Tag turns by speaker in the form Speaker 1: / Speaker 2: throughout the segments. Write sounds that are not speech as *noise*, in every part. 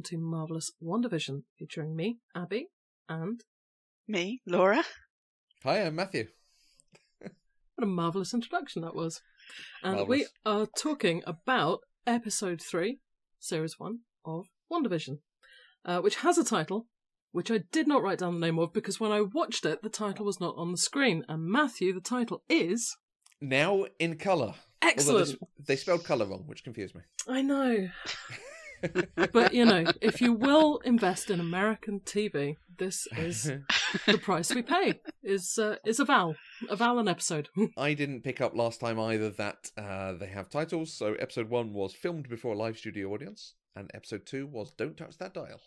Speaker 1: welcome to Marvelous WandaVision, featuring me, Abby, and
Speaker 2: Me, Laura.
Speaker 3: Hi, I'm Matthew.
Speaker 1: what a marvelous introduction that was. And we are talking about episode three, series one of WandaVision, uh, which has a title which I did not write down the name of because when I watched it, the title was not on the screen. And Matthew, the title is
Speaker 3: Now in colour.
Speaker 1: Excellent.
Speaker 3: they, they spelled colour wrong, which confused me.
Speaker 1: I know. *laughs* but you know, if you will invest in American TV, this is the *laughs* price we pay. Is uh, is a vowel, a vowel an episode. *laughs*
Speaker 3: I didn't pick up last time either that uh, they have titles. So episode one was filmed before a live studio audience, and episode two was Don't Touch That Dial.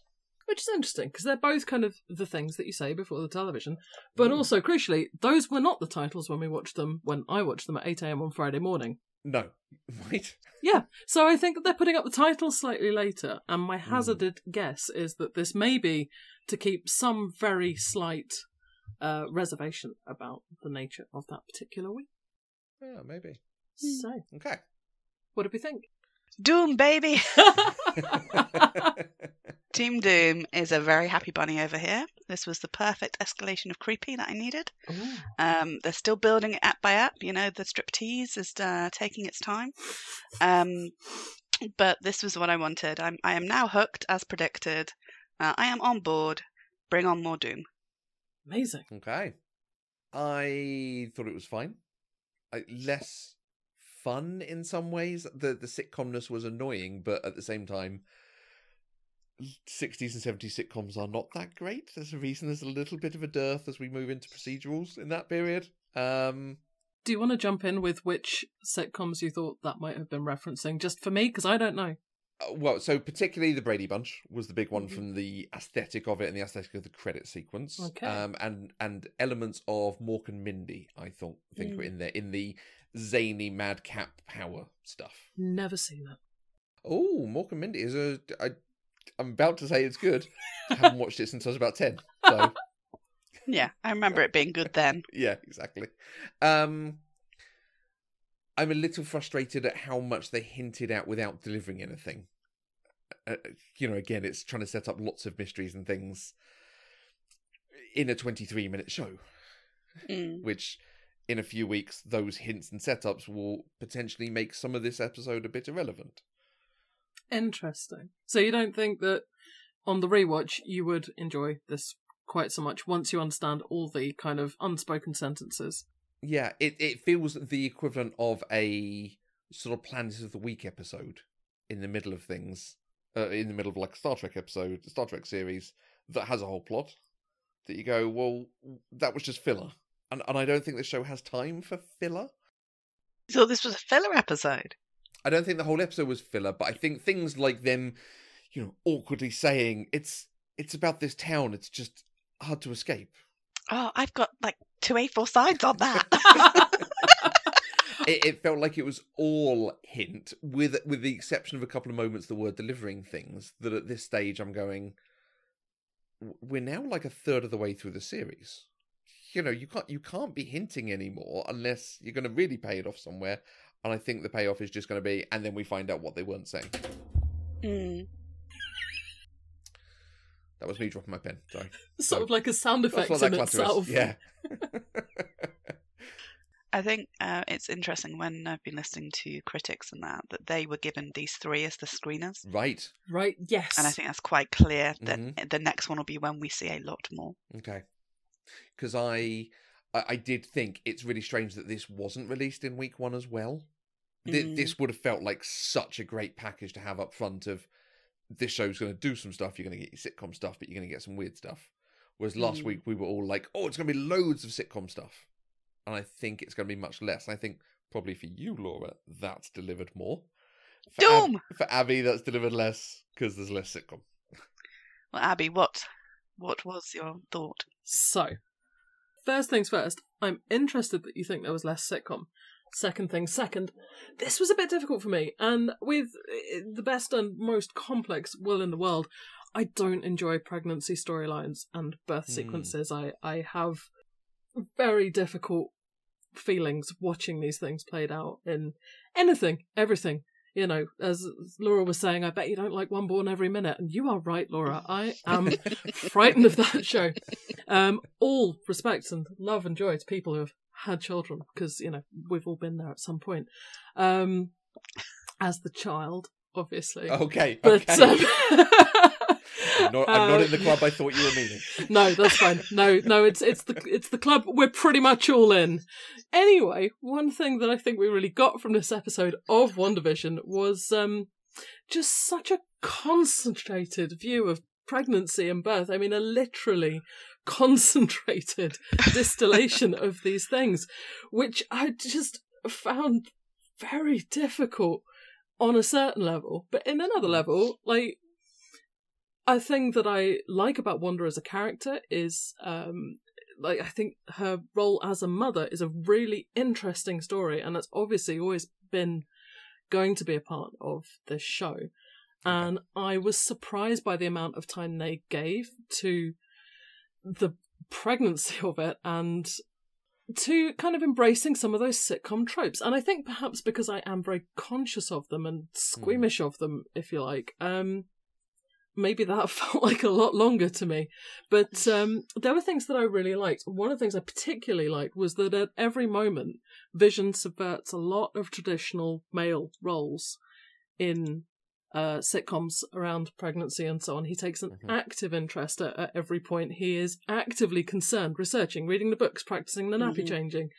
Speaker 1: Which is interesting because they're both kind of the things that you say before the television, but
Speaker 3: Mm.
Speaker 1: also crucially, those were not the titles when we watched them. When I watched them at eight a.m. on Friday morning.
Speaker 3: No, *laughs* right?
Speaker 1: Yeah, so I think that they're putting up the title slightly later, and my
Speaker 3: Hmm.
Speaker 1: hazarded guess is that this may be to keep some very slight uh, reservation about the nature of that particular week.
Speaker 3: Yeah, maybe.
Speaker 1: So,
Speaker 3: Okay.
Speaker 1: what did we think?
Speaker 2: Doom, baby! *laughs* *laughs* Team Doom is a very happy bunny over here. This was the perfect escalation of creepy that I needed. Um, they're still building it app by app. You know, the striptease is uh, taking its time. Um, but this was what I wanted. I'm, I am now hooked, as predicted. Uh, I am on board. Bring on more Doom.
Speaker 1: Amazing.
Speaker 3: Okay. I thought it was fine. I, less fun in some ways. The the sitcomness was annoying, but at the same time, sixties and seventies sitcoms are not that great. There's a reason there's a little bit of a dearth as we move into procedurals in that period. Um,
Speaker 1: Do you want to jump in with which sitcoms you thought that might have been referencing? Just for me, because I don't know.
Speaker 3: uh, well, so particularly the Brady Bunch was the big one
Speaker 1: Mhm.
Speaker 3: from the aesthetic of it and the aesthetic of the credit sequence.
Speaker 1: Okay.
Speaker 3: Um, and and elements of Mork and Mindy, I thought think were
Speaker 1: Mm.
Speaker 3: in there in the zany madcap power stuff.
Speaker 1: Never seen that.
Speaker 3: Oh, Mork and Mindy is a. I, I'm about to say it's good. *laughs* I haven't watched it since I was about ten. So *laughs*
Speaker 2: Yeah, I remember it being good then. *laughs*
Speaker 3: yeah, exactly. Um, I'm a little frustrated at how much they hinted at without delivering anything. Uh, you know, again, it's trying to set up lots of mysteries and things in a 23 minute show,
Speaker 2: Mm.
Speaker 3: which in a few weeks, those hints and setups will potentially make some of this episode a bit irrelevant.
Speaker 1: Interesting. So you don't think that on the rewatch you would enjoy this quite so much once you understand all the kind of unspoken sentences?
Speaker 3: Yeah, it, it feels the equivalent of a sort of Planet of the Week episode in the middle of things, uh, in the middle of like a Star Trek episode, a Star Trek series that has a whole plot. That you go, well, that was just filler, and and I don't think the show has time for filler.
Speaker 2: So this was a filler episode.
Speaker 3: I don't think the whole episode was filler, but I think things like them, you know, awkwardly saying it's it's about this town, it's just hard to escape.
Speaker 2: Oh, I've got like two A4 sides on that. *laughs*
Speaker 3: it, it felt like it was all hint, with with the exception of a couple of moments that were delivering things. That at this stage, I'm going. We're now like a third of the way through the series. You know, you can't you can't be hinting anymore unless you're going to really pay it off somewhere. And I think the payoff is just going to be, and then we find out what they weren't saying.
Speaker 2: Mm.
Speaker 3: That was me dropping my pen. Sorry.
Speaker 1: sort
Speaker 3: So-
Speaker 1: of like a sound effect in itself.
Speaker 3: is. Yeah. *laughs* *laughs*
Speaker 2: I think uh, it's interesting when I've been listening to critics and that that they were given these three as the screeners,
Speaker 3: right.
Speaker 1: Right, yes.
Speaker 2: and I think that's quite clear that
Speaker 3: Mhm.
Speaker 2: the next one will be when we see a lot more.
Speaker 3: Okay. Because I, I, I did think it's really strange that this wasn't released in week one as well. Th-
Speaker 2: Mm.
Speaker 3: This would have felt like such a great package to have up front. Of this show's going to do some stuff. You're going to get your sitcom stuff, but you're going to get some weird stuff. Whereas last
Speaker 2: Mm.
Speaker 3: week we were all like, "Oh, it's going to be loads of sitcom stuff," and I think it's going to be much less. I think probably for you, Laura, that's delivered more. For Ab-
Speaker 2: Doom!
Speaker 3: for Abby, that's delivered less because there's less sitcom.
Speaker 2: Well, Abby, what what was your thought?
Speaker 1: So, first things first, I'm interested that you think there was less sitcom. Second thing second, this was a bit difficult for me, and with eh, the best and most complex will in the world, I don't enjoy pregnancy storylines and birth
Speaker 3: Hmm.
Speaker 1: sequences. I, I have very difficult feelings watching these things played out in anything, everything. You know, as Laura was saying, I bet you don't like One Born every minute. And you are right, Laura. I am *laughs* frightened of that show. Um, all respect and love and joy to people who have had children, because, you know, we've all been there at some point. Um, as the child, obviously.
Speaker 3: Okay,
Speaker 1: But
Speaker 3: okay.
Speaker 1: um,
Speaker 3: I'm, not, I'm not
Speaker 1: uh,
Speaker 3: in the club I thought you were meaning. *laughs*
Speaker 1: no, that's fine. No, no, it's it's the it's the club. We're pretty much all in. Anyway, one thing that I think we really got from this episode of WandaVision was um just such a concentrated view of pregnancy and birth. I mean, a literally concentrated *laughs* distillation of these things, which I just found very difficult on a certain level. But in another level, like a thing that I like about Wanda as a character is um like I think her role as a mother is a really interesting story and that's obviously always been going to be a part of this show. And I was surprised by the amount of time they gave to the pregnancy *laughs* of it and to kind of embracing some of those sitcom tropes. And I think perhaps because I am very conscious of them and squeamish of them, if you like, um, maybe that *laughs* felt like a lot longer to me. But um, there were things that I really liked. One of the things I particularly liked was that at every moment, Vision subverts a lot of traditional male roles in uh, sitcoms around pregnancy and so on. He takes an
Speaker 3: Mhm.
Speaker 1: active interest at, at every point. He is actively concerned, researching, reading the books, practicing the nappy
Speaker 2: Mhm.
Speaker 1: changing.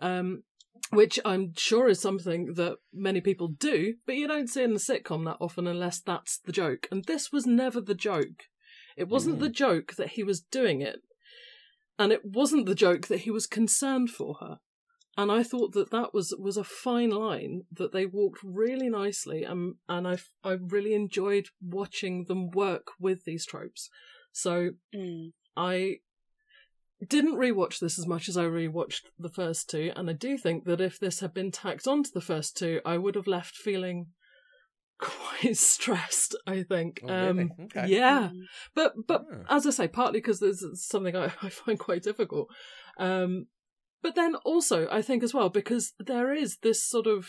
Speaker 1: Um, which I'm sure is something that many people do, but you don't see in the sitcom that often unless that's the joke. And this was never the joke. It wasn't
Speaker 3: Mm.
Speaker 1: the joke that he was doing it, and it wasn't the joke that he was concerned for her. And I thought that that was was a fine line that they walked really nicely, and and I I really enjoyed watching them work with these tropes. So
Speaker 2: Mm.
Speaker 1: I didn't rewatch this as much as I rewatched the first two, and I do think that if this had been tacked onto the first two, I would have left feeling *laughs* quite stressed. I think.
Speaker 3: Oh, really?
Speaker 1: Um,
Speaker 3: Okay.
Speaker 1: Yeah,
Speaker 2: Mm.
Speaker 1: but but
Speaker 3: Ah.
Speaker 1: as I say, partly because there's something I, *laughs* I find quite difficult. Um, but then also, I think as well because there is this sort of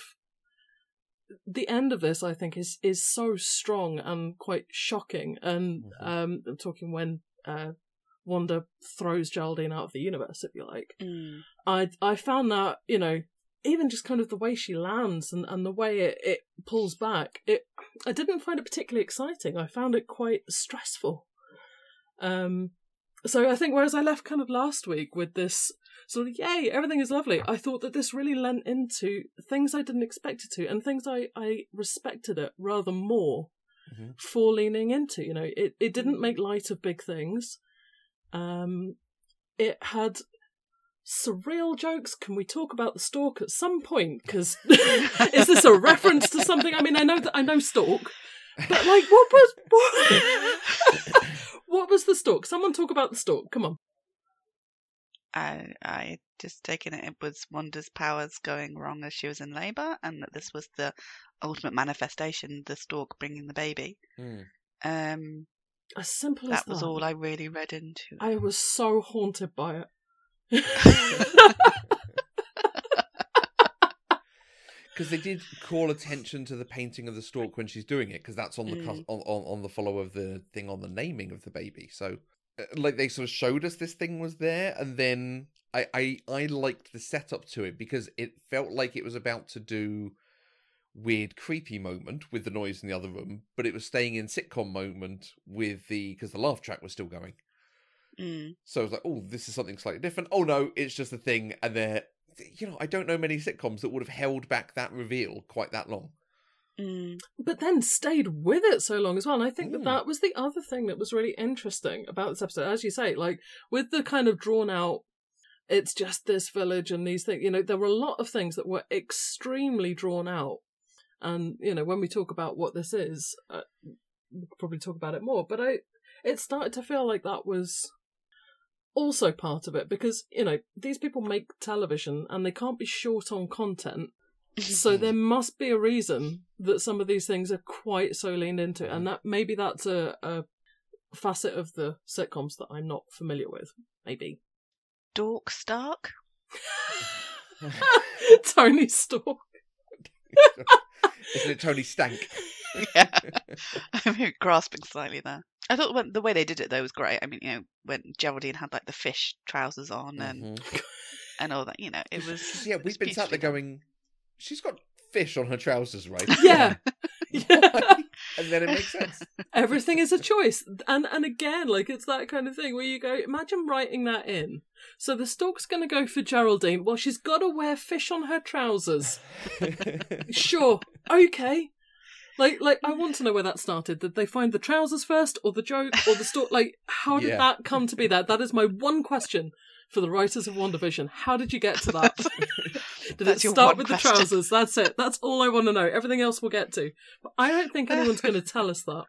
Speaker 1: the end of this. I think is is so strong and quite shocking. And
Speaker 3: Mhm.
Speaker 1: um, I'm talking when uh, Wanda throws Geraldine out of the universe, if you like.
Speaker 2: Mm.
Speaker 1: I I found that you know even just kind of the way she lands and, and the way it, it pulls back it I didn't find it particularly exciting. I found it quite stressful. Um, so I think whereas I left kind of last week with this of yay everything is lovely, I thought that this really lent into things I didn't expect it to and things I I respected it rather more
Speaker 3: Mhm.
Speaker 1: for leaning into. You know, it it didn't make light of big things. Um, it had surreal jokes. Can we talk about the stork at some point? Because *laughs* is this a reference to something? I mean, I know that I know stork, but like, what was what, *laughs* what was the stork? Someone talk about the stork. Come on.
Speaker 2: I I just taken it it was Wanda's powers going wrong as she was in labour, and that this was the ultimate manifestation, the stork bringing the baby.
Speaker 3: Mm.
Speaker 2: Um,
Speaker 1: As simple as
Speaker 2: that was all I really read into.
Speaker 1: I was so haunted by it. *laughs* *laughs*
Speaker 3: Because they did call attention to the painting of the stork when she's doing it, because that's on the cus-
Speaker 2: Mm.
Speaker 3: on, on on the follow of the thing on the naming of the baby. So, like they sort of showed us this thing was there, and then I I I liked the setup to it because it felt like it was about to do weird creepy moment with the noise in the other room, but it was staying in sitcom moment with the because the laugh track was still going.
Speaker 2: Mm.
Speaker 3: So I was like, oh, this is something slightly different. Oh no, it's just a thing. And they're, you know, I don't know many sitcoms that would have held back that reveal quite that long.
Speaker 2: Mm.
Speaker 1: but then stayed with it so long as well. And I think that
Speaker 3: Mm.
Speaker 1: that was the other thing that was really interesting about this episode. As you say, like with the kind of drawn out, it's just this village and these things, you know, there were a lot of things that were extremely drawn out. And, you know, when we talk about what this is, uh, we'll probably talk about it more. But I, it started to feel like that was also part of it because, you know, these people make television and they can't be short on content. So there must be a reason that some of these things are quite so leaned into, and that maybe that's a, a facet of the sitcoms that I'm not familiar with. Maybe
Speaker 2: Dork Stark. *laughs*
Speaker 1: Tony Stork. *laughs*
Speaker 3: Isn't it Tony Stank? *laughs*
Speaker 2: yeah. I'm grasping slightly there. I thought when, the way they did it though was great. I mean, you know, when Geraldine had like the fish trousers on and
Speaker 3: Mhm.
Speaker 2: and all that, you know, it was.
Speaker 3: Yeah, we've
Speaker 2: was
Speaker 3: been sat there going, she's got fish on her trousers, right? *laughs*
Speaker 1: Yeah. *laughs* yeah.
Speaker 3: And then it makes sense.
Speaker 1: Everything is a choice. And and again, like it's that kind of thing where you go, imagine writing that in. So the stork's gonna go for Geraldine. Well, she's gotta wear fish on her trousers. *laughs* Sure. Okay. Like like I want to know where that started. Did they find the trousers first or the joke or the stork like how did
Speaker 3: Yeah.
Speaker 1: that come to be that? That is my one question for the writers of WandaVision. How did you get to that? Did
Speaker 2: That's
Speaker 1: it start with
Speaker 2: question.
Speaker 1: the trousers? That's it. That's all I want to know. Everything else we'll get to. But I don't think anyone's going *laughs* to tell us that.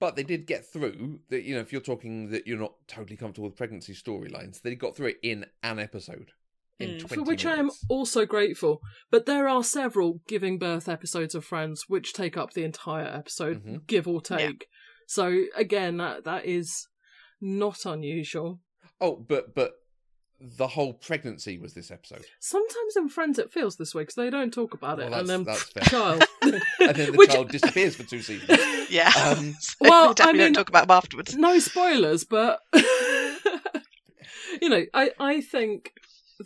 Speaker 3: But they did get through that. You know, if you're talking that you're not totally comfortable with pregnancy storylines, they got through it in an episode. In
Speaker 2: Mm.
Speaker 3: 20
Speaker 1: For which I am also grateful. But there are several giving birth episodes of Friends which take up the entire episode,
Speaker 3: Mhm.
Speaker 1: give or
Speaker 2: Yeah.
Speaker 1: take. So again, that that is not unusual.
Speaker 3: Oh, but but the whole pregnancy was this episode,
Speaker 1: Sometimes in Friends it feels this way because they don't talk about it,
Speaker 3: Well,
Speaker 1: and then
Speaker 3: that's- that's *laughs* fair.
Speaker 1: child. *laughs*
Speaker 3: and then the *laughs*
Speaker 1: Which-
Speaker 3: child disappears for two seasons.
Speaker 2: Yeah.
Speaker 3: Um,
Speaker 2: So
Speaker 1: Well,
Speaker 2: we definitely
Speaker 1: I mean-
Speaker 2: don't talk about them afterwards.
Speaker 1: no spoilers, but you know, I I think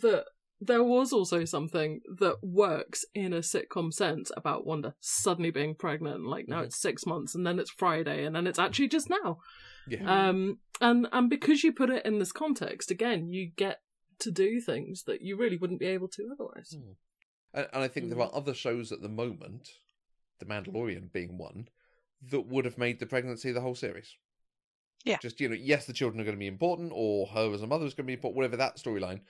Speaker 1: that there was also something that works in a sitcom sense about Wanda suddenly being pregnant. Like now
Speaker 3: Mhm.
Speaker 1: it's six months, and then it's Friday, and then it's actually just now.
Speaker 3: Yeah.
Speaker 1: Um, and and because you put it in this context, again, you get to do things that you really wouldn't be able to otherwise.
Speaker 3: And, and I think there are other shows at the moment, The Mandalorian being one, that would have made the pregnancy the whole series.
Speaker 2: Yeah.
Speaker 3: Just, you know, yes, the children are going to be important, or her as a mother is going to be important, whatever that storyline.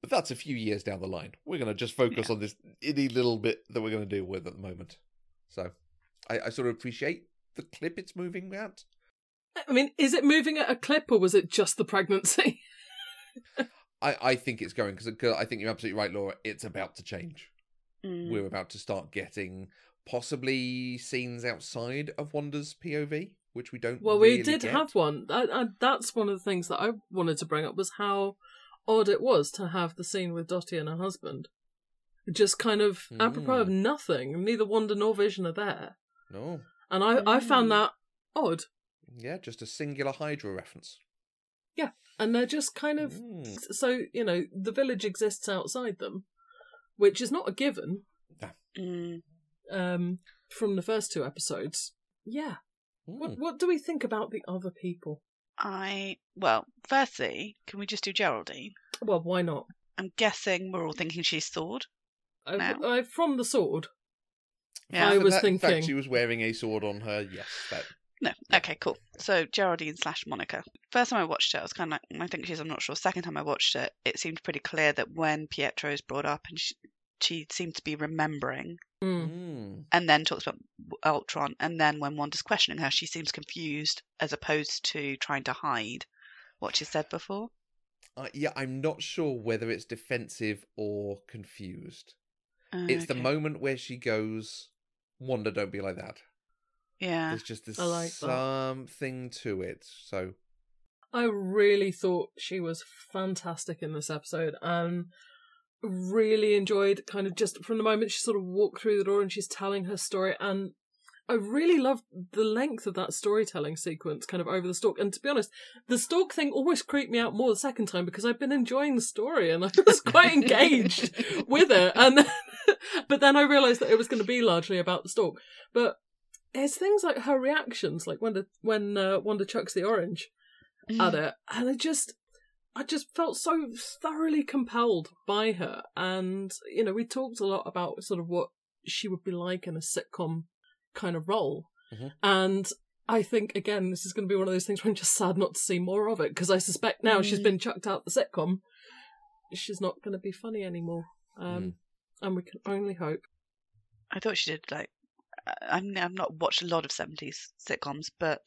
Speaker 3: But that's a few years down the line. We're going to just focus on this itty little bit that we're going to deal with at the moment. So I, I sort of appreciate the clip it's moving at.
Speaker 1: I mean, is it moving at a clip, or was it just the pregnancy? *laughs*
Speaker 3: I, I think it's going because I think you're absolutely right, Laura. It's about to change.
Speaker 2: Mm.
Speaker 3: we're about to start getting possibly scenes outside of Wanda's POV, which we don't.
Speaker 1: Well, we
Speaker 3: really
Speaker 1: did
Speaker 3: get.
Speaker 1: have one. That, uh, that's one of the things that I wanted to bring up was how odd it was to have the scene with Dottie and her husband. Just kind of apropos of
Speaker 3: Mm.
Speaker 1: nothing. Neither Wanda nor Vision are there,
Speaker 3: No,
Speaker 1: and I, I found
Speaker 2: Mm.
Speaker 1: that odd.
Speaker 3: Yeah, just a singular Hydra reference.
Speaker 1: Yeah, and they're just kind of
Speaker 3: Mm.
Speaker 1: so you know the village exists outside them, which is not a given
Speaker 2: Mm.
Speaker 1: um, from the first two episodes. Yeah. What
Speaker 3: Mm.
Speaker 1: what do we think about the other people?
Speaker 2: I well, firstly, can we just do Geraldine?
Speaker 1: Well, why not?
Speaker 2: I'm guessing we're all thinking she's Sword.
Speaker 1: I,
Speaker 2: Now?
Speaker 1: I, from the sword.
Speaker 2: Yeah.
Speaker 1: I was
Speaker 3: that- in fact,
Speaker 1: thinking-
Speaker 3: she was wearing a sword on her. Yes, that.
Speaker 2: No. Okay, cool. So Geraldine slash Monica. First time I watched it, I was kind of like, I think she's, I'm not sure. Second time I watched it, it seemed pretty clear that when Pietro is brought up and she, she seemed to be remembering
Speaker 1: Mm.
Speaker 3: Mm.
Speaker 2: and then talks about Ultron, and then when Wanda's questioning her, she seems confused as opposed to trying to hide what she said before.
Speaker 3: Uh, yeah, I'm not sure whether it's defensive or confused.
Speaker 2: Uh,
Speaker 3: It's the moment where she goes, "Wanda, don't be like that."
Speaker 2: Yeah.
Speaker 3: There's just there's
Speaker 1: I like that.
Speaker 3: something to it. So
Speaker 1: I really thought she was fantastic in this episode and really enjoyed kind of just from the moment she sort of walked through the door and she's telling her story and I really loved the length of that storytelling sequence kind of over the stork. And to be honest, the stork thing always creeped me out more the second time because I've been enjoying the story and I was quite engaged *laughs* with it. And then, *laughs* but then I realised that it was going to be largely about the stork. But it's things like her reactions, like when the, when uh, Wanda chucks the orange at it, and I just, I just felt so thoroughly compelled by her. And you know, we talked a lot about sort of what she would be like in a sitcom kind of role,
Speaker 3: Mhm.
Speaker 1: and I think again, this is going to be one of those things where I'm just sad not to see more of it because I suspect now she's been chucked out the sitcom, she's not going to be funny anymore. Um,
Speaker 3: Mm.
Speaker 1: and we can only hope.
Speaker 2: I thought she did like. I'm I've not watched a lot of 70s sitcoms, but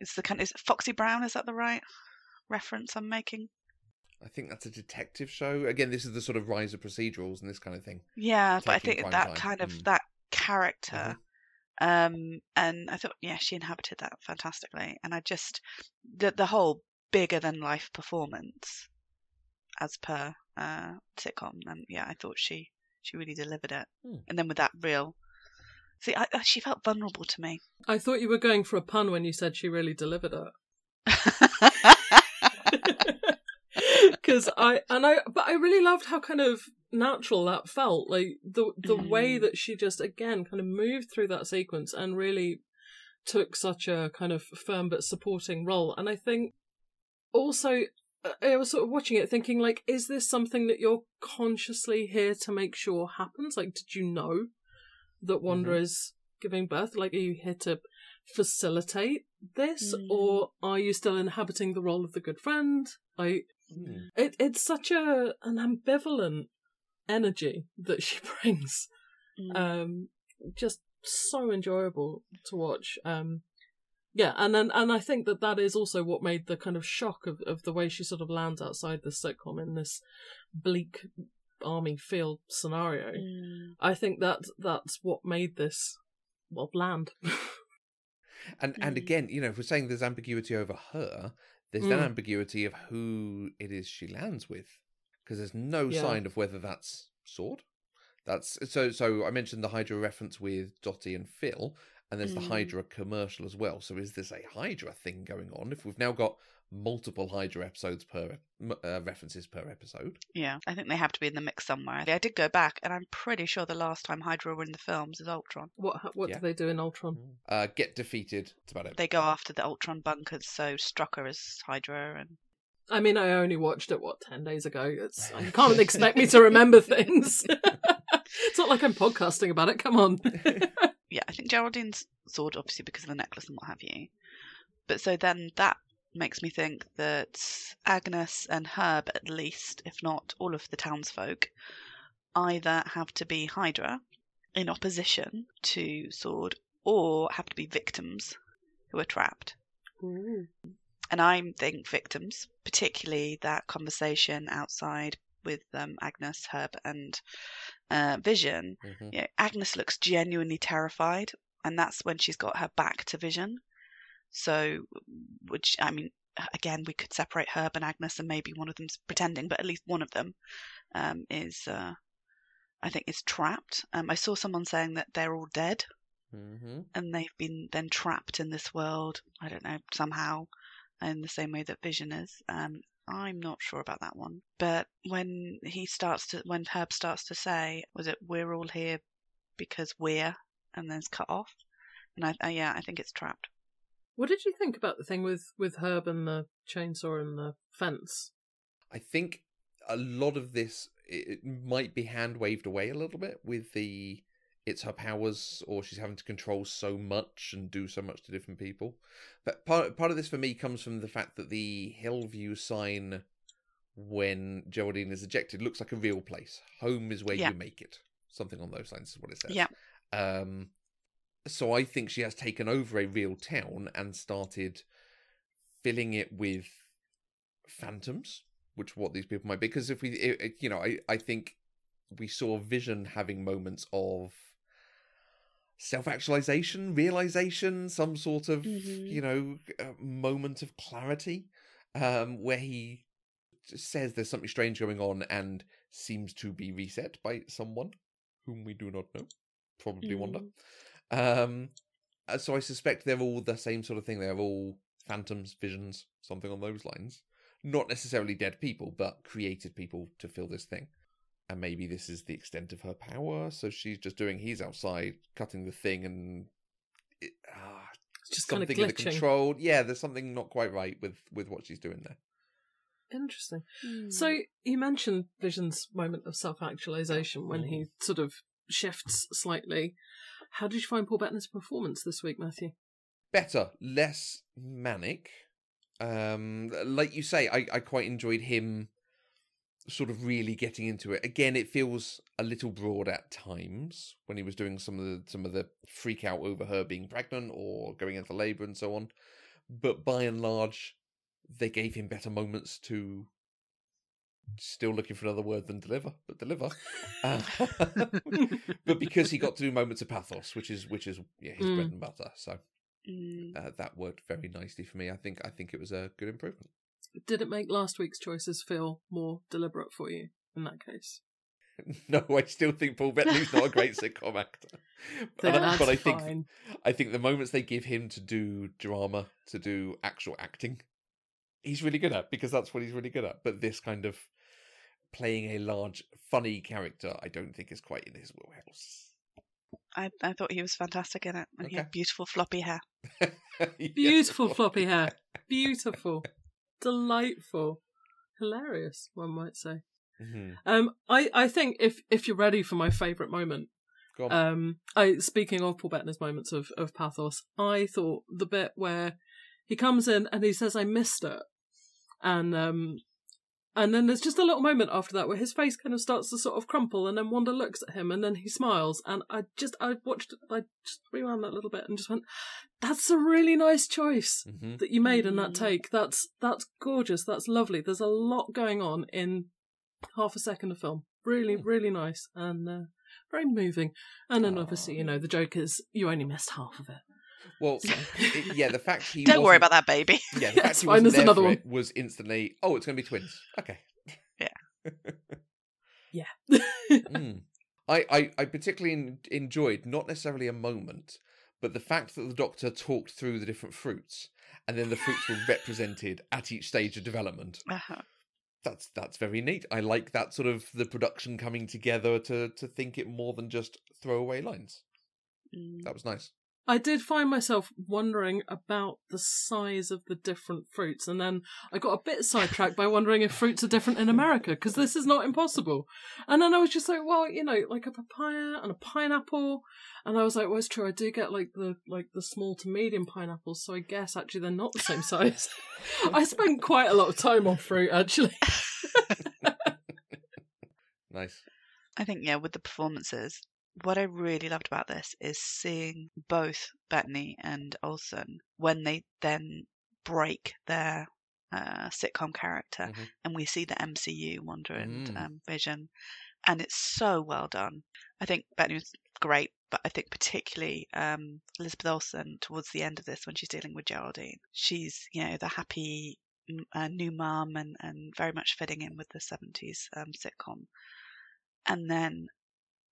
Speaker 2: it's the kind. Is Foxy Brown? Is that the right reference I'm making?
Speaker 3: I think that's a detective show. Again, this is the sort of rise of procedurals and this kind of thing.
Speaker 2: Yeah, but I think that
Speaker 3: time,
Speaker 2: kind of
Speaker 3: mm.
Speaker 2: that character. Um, and I thought, yeah, she inhabited that fantastically, and I just the the whole bigger than life performance, as per uh sitcom, and yeah, I thought she she really delivered it.
Speaker 3: Hmm.
Speaker 2: And then with that real See, I, I- she felt vulnerable to me.
Speaker 1: I thought you were going for a pun when you said she really delivered it. *laughs* *laughs* Because I and I, but I really loved how kind of natural that felt. Like the the way
Speaker 2: Mm.
Speaker 1: that she just again kind of moved through that sequence and really took such a kind of firm but supporting role. And I think also uh, I was sort of watching it thinking like, is this something that you're consciously here to make sure happens? Like, did you know that Wanda is giving birth? Like, are you here to facilitate this,
Speaker 2: Mm.
Speaker 1: or are you still inhabiting the role of the good friend? Like,
Speaker 3: Hmm.
Speaker 1: it it's such a an ambivalent energy that she *laughs* brings.
Speaker 2: Mm.
Speaker 1: Um, just so enjoyable to watch. Um, yeah, and then and I think that that is also what made the kind of shock of of the way she sort of lands outside the sitcom in this bleak army field scenario.
Speaker 2: Mm.
Speaker 1: I think that that's what made this well bland. *laughs*
Speaker 3: And and
Speaker 2: Mm.
Speaker 3: again, you know, if we're saying there's ambiguity over her, there's then
Speaker 1: Mm.
Speaker 3: ambiguity of who it is she lands with, because there's no
Speaker 1: Yeah.
Speaker 3: sign of whether that's Sword. That's so. So I mentioned the Hydra reference with Dotty and Phil, and there's the
Speaker 2: Mm.
Speaker 3: Hydra commercial as well. So is this a Hydra thing going on? If we've now got multiple Hydra episodes per uh, references per episode,
Speaker 2: Yeah, I think they have to be in the mix somewhere. I did go back, and I'm pretty sure the last time Hydra were in the films is Ultron.
Speaker 1: what what
Speaker 3: Yeah.
Speaker 1: do they do in Ultron?
Speaker 3: uh, get defeated. That's about it.
Speaker 2: They go after the Ultron bunkers, so Strucker is Hydra, and
Speaker 1: I mean, I only watched it what ten days ago. It's you can't expect me to remember *laughs* things. *laughs* it's not like I'm podcasting about it. Come on. *laughs*
Speaker 2: yeah, I think Geraldine's sword, obviously because of the necklace and what have you. But so then that makes me think that Agnes and Herb, at least, if not all of the townsfolk, either have to be Hydra in opposition to Sword, or have to be victims who are trapped. And I think victims, particularly that conversation outside with um, Agnes, Herb, and uh, Vision.
Speaker 3: Mhm.
Speaker 2: You know, Agnes looks genuinely terrified, and that's when she's got her back to Vision. So, which I mean, again, we could separate Herb and Agnes, and maybe one of them's pretending, but at least one of them um, is, uh, I think, is trapped. Um, I saw someone saying that they're all dead
Speaker 3: Mhm.
Speaker 2: and they've been then trapped in this world. I don't know somehow, in the same way that Vision is. Um, I'm not sure about that one. But when he starts to, when Herb starts to say, "Was it we're all here because we're," and then it's cut off, and I, uh, yeah, I think it's trapped.
Speaker 1: What did you think about the thing with with Herb and the chainsaw and the fence?
Speaker 3: I think a lot of this it it might be hand waved away a little bit with the it's her powers or she's having to control so much and do so much to different people. But part part of this for me comes from the fact that the Hillview sign when Geraldine is ejected looks like a real place. Home is where
Speaker 2: Yeah.
Speaker 3: you make it. Something on those lines is what it says.
Speaker 2: Yeah.
Speaker 3: Um so I think she has taken over a real town and started filling it with phantoms, which what these people might be. Because if we, it, it- you know, I, I think we saw Vision having moments of self-actualization, realization, some sort of,
Speaker 2: Mhm.
Speaker 3: you know, uh, moment of clarity, um, where he says there's something strange going on and seems to be reset by someone whom we do not know, probably Wanda. Um, uh, so I suspect they're all the same sort of thing. They're all phantoms, visions, something on those lines. Not necessarily dead people, but created people to fill this thing. And maybe this is the extent of her power. So she's just doing. He's outside cutting the thing, and it, ah,
Speaker 1: It's just kind of
Speaker 3: something in the control. Yeah, there's something not quite right with with what she's doing there.
Speaker 1: Interesting.
Speaker 2: Mm.
Speaker 1: So you mentioned Vision's moment of self-actualization when he sort of shifts slightly. How did you find Paul Bettany's performance this week, Matthew?
Speaker 3: better, less manic. Um, like you say, I, I quite enjoyed him sort of really getting into it. Again, it feels a little broad at times when he was doing some of the some of the freak out over her being pregnant or going into labour and so on. But by and large, they gave him better moments to still looking for another word than deliver, but deliver. Uh, *laughs* but because he got to do moments of pathos, which is which is yeah, his
Speaker 1: Mm.
Speaker 3: bread and butter. So
Speaker 2: Mm.
Speaker 3: uh, that worked very nicely for me. I think I think it was a good improvement.
Speaker 1: Did it make last week's choices feel more deliberate for you in that case? *laughs*
Speaker 3: no, I still think Paul Bettany's not a great *laughs* sitcom actor. But, I- but I think
Speaker 1: fine.
Speaker 3: I think the moments they give him to do drama, to do actual acting, he's really good at because that's what he's really good at. But this kind of playing a large, funny character, I don't think is quite in his wheelhouse.
Speaker 2: I, I thought he was fantastic in it, and he had beautiful floppy hair. *laughs*
Speaker 1: Beautiful floppy hair. Beautiful. Delightful. Hilarious, one might say.
Speaker 3: Mhm.
Speaker 1: Um, I, I think if if you're ready for my favourite moment, um, I speaking of Paul Bettany's moments of, of pathos, I thought the bit where he comes in and he says, "I missed it," and um, and then there's just a little moment after that where his face kind of starts to sort of crumple, and then Wanda looks at him, and then he smiles, and I just I watched I just rewound that little bit and just went, "That's a really nice choice."
Speaker 3: Mhm.
Speaker 1: that you made in that
Speaker 2: Mm.
Speaker 1: take. That's that's gorgeous. That's lovely. There's a lot going on in half a second of film. Really,
Speaker 3: Mm.
Speaker 1: really nice and uh, very moving. And then
Speaker 3: Aw.
Speaker 1: obviously, you know, the joke is you only missed half of it.
Speaker 3: Well, it- yeah, the fact he *laughs*
Speaker 2: Don't worry about that, baby. *laughs*
Speaker 3: Yeah, the fact
Speaker 1: it's
Speaker 3: he
Speaker 1: fine,
Speaker 3: wasn't
Speaker 1: there's
Speaker 3: there
Speaker 1: another one.
Speaker 3: it was instantly. Oh, it's going to be twins. Okay.
Speaker 1: Yeah. *laughs*
Speaker 3: Mm. I, I, I particularly en- enjoyed not necessarily a moment, but the fact that the doctor talked through the different fruits, and then the fruits were represented at each stage of development.
Speaker 2: Uh-huh.
Speaker 3: That's that's very neat. I like that sort of the production coming together to to think it more than just throwaway lines.
Speaker 2: Mm.
Speaker 3: That was nice.
Speaker 1: I did find myself wondering about the size of the different fruits, and then I got a bit sidetracked by wondering if fruits are different in America because this is not impossible. And then I was just like, well, you know, like a papaya and a pineapple, and I was like, well, it's true. I do get like the like the small to medium pineapples, so I guess actually they're not the same size. *laughs* I spent quite a lot of time on fruit actually. *laughs*
Speaker 3: Nice.
Speaker 2: I think yeah, with the performances, what I really loved about this is seeing both Bettany and Olsen when they then break their uh, sitcom character,
Speaker 3: Mhm.
Speaker 2: and we see the MCU Wanda and
Speaker 3: Mm.
Speaker 2: um, Vision, and it's so well done. I think Bettany was great, but I think particularly um, Elizabeth Olsen towards the end of this when she's dealing with Geraldine, she's you know the happy uh, new mum and and very much fitting in with the seventies um, sitcom and then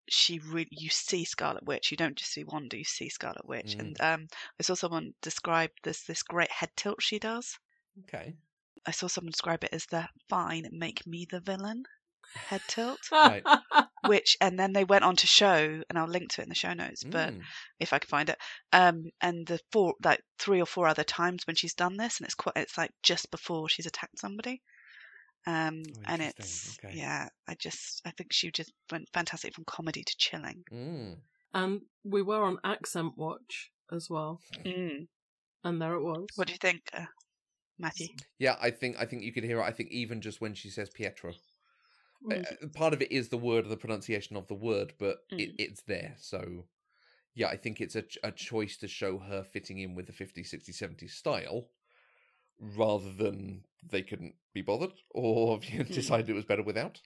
Speaker 2: she really you see Scarlet Witch. You don't just see Wanda, you see Scarlet Witch.
Speaker 3: Mm.
Speaker 2: And um, I saw someone describe this this great head tilt she does.
Speaker 3: Okay.
Speaker 2: I saw someone describe it as the fine make me the villain head tilt. *laughs*
Speaker 3: Right.
Speaker 2: Which and then they went on to show, and I'll link to it in the show notes, but
Speaker 3: Mm.
Speaker 2: if I can find it. Um, and the four like three or four other times when she's done this, and it's quite it's like just before she's attacked somebody. Um,
Speaker 3: Oh,
Speaker 2: and it's
Speaker 3: Okay.
Speaker 2: yeah, I just I think she just went fantastic from comedy to chilling.
Speaker 3: Mm.
Speaker 1: and we were on accent watch as well,
Speaker 2: Mm.
Speaker 1: and there it was.
Speaker 2: What do you think, uh, Matthew?
Speaker 3: Yeah, I think I think you could hear it. I think even just when she says Pietro,
Speaker 1: Mm.
Speaker 3: uh, part of it is the word or the pronunciation of the word, but it,
Speaker 2: Mm.
Speaker 3: it's there. So, yeah, I think it's a, a choice to show her fitting in with the 50s, 60s, 70s style rather than they couldn't be bothered or you know, *laughs*
Speaker 2: Mm.
Speaker 3: decided it was better without.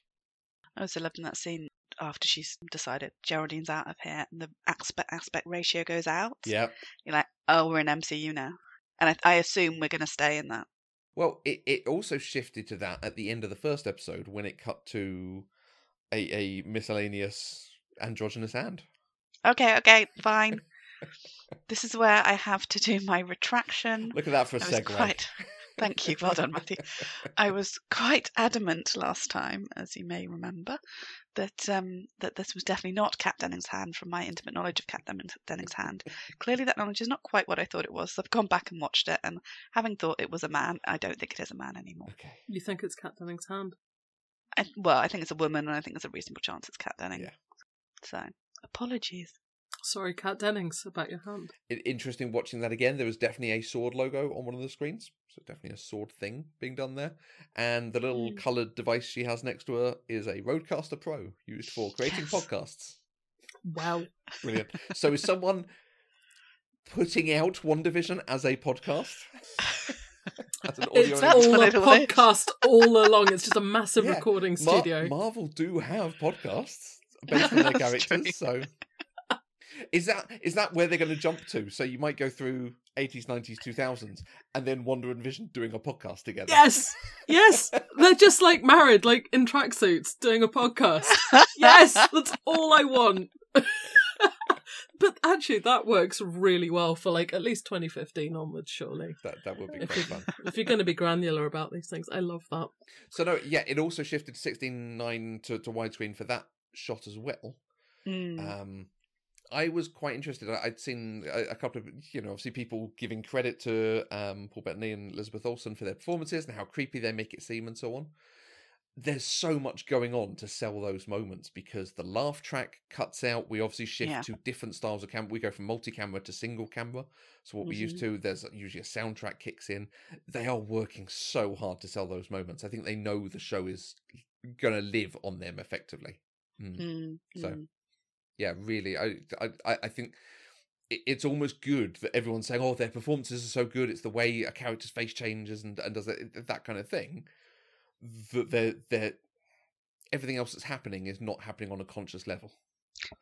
Speaker 2: I also loved in that scene after she's decided Geraldine's out of here and the aspect aspect ratio goes out.
Speaker 3: Yeah.
Speaker 2: You're like, oh, we're in MCU now, and I, I assume we're going to stay in that.
Speaker 3: Well, it, it also shifted to that at the end of the first episode when it cut to a, a miscellaneous androgynous hand.
Speaker 2: Okay, okay, fine. *laughs* this is where I have to do my retraction.
Speaker 3: Look at that for a
Speaker 2: I
Speaker 3: segue.
Speaker 2: quite. Thank you, well done, Matthew. I was quite adamant last time, as you may remember, that um, that this was definitely not Kat Dennings' hand from my intimate knowledge of Kat Dennings' hand. Clearly, that knowledge is not quite what I thought it was. So I've gone back and watched it, and having thought it was a man, I don't think it is a man anymore.
Speaker 3: Okay.
Speaker 1: You think it's Kat Dennings' hand?
Speaker 2: I, well, I think it's a woman, and I think there's a reasonable chance it's Kat Denning.
Speaker 3: Yeah.
Speaker 2: So, apologies.
Speaker 1: Sorry, Kat Dennings, about your hand.
Speaker 3: I- interesting watching that again. There was definitely a sword logo on one of the screens, so definitely a sword thing being done there. And the little
Speaker 2: Mm.
Speaker 3: coloured device she has next to her is a RODECaster Pro used for creating
Speaker 2: Yes.
Speaker 3: podcasts.
Speaker 1: Wow.
Speaker 3: Brilliant. so is someone putting out WandaVision as a podcast? *laughs* as an audio
Speaker 1: It's all a podcast all along. It's just a massive
Speaker 3: Yeah,
Speaker 1: recording
Speaker 3: Mar-
Speaker 1: studio.
Speaker 3: Marvel do have podcasts based on their characters, so Is that is that where they're going to jump to? So you might go through eighties, nineties, two thousands, and then Wanda and Vision doing a podcast together.
Speaker 1: Yes, yes, they're just like married, like in tracksuits, doing a podcast. Yes, that's all I want. *laughs* but actually, that works really well for like at least 2015 onwards, surely.
Speaker 3: that that would be
Speaker 1: If
Speaker 3: quite
Speaker 1: you-
Speaker 3: fun. *laughs*
Speaker 1: If you're going to be granular about these things, I love that.
Speaker 3: So no, yeah, it also shifted sixteen nine to, to widescreen for that shot as well.
Speaker 2: Mm.
Speaker 3: Um, I was quite interested. I'd seen a, couple of, you know, obviously people giving credit to um, Paul Bettany and Elizabeth Olsen for their performances and how creepy they make it seem and so on. There's so much going on to sell those moments because the laugh track cuts out. We obviously shift
Speaker 2: Yeah.
Speaker 3: to different styles of camera. We go from multi-camera to single camera. So what we used to, there's usually a soundtrack kicks in. They are working so hard to sell those moments. I think they know the show is going to live on them effectively. Mm
Speaker 2: Mm,
Speaker 3: So. Yeah, really, I I I- I think it's almost good that everyone's saying, "Oh, their performances are so good." It's the way a character's face changes and and does that that kind of thing. That they're they're everything else that's happening is not happening on a conscious level,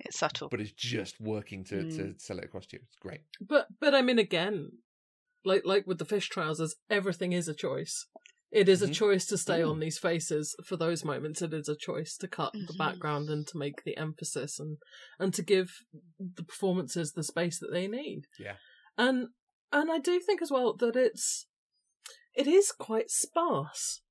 Speaker 2: it's subtle.
Speaker 3: but it's just working to to
Speaker 2: Mm.
Speaker 3: sell it across to you. It's great.
Speaker 1: But but I mean, again, like like with the fish trousers, everything is a choice. It is a
Speaker 3: Mhm.
Speaker 1: choice to stay
Speaker 3: Ooh.
Speaker 1: on these faces for those moments. It is a choice to cut the
Speaker 2: Mhm.
Speaker 1: background and to make the emphasis and and to give the performances the space that they need.
Speaker 3: Yeah.
Speaker 1: And and I do think as well that it's it is quite sparse.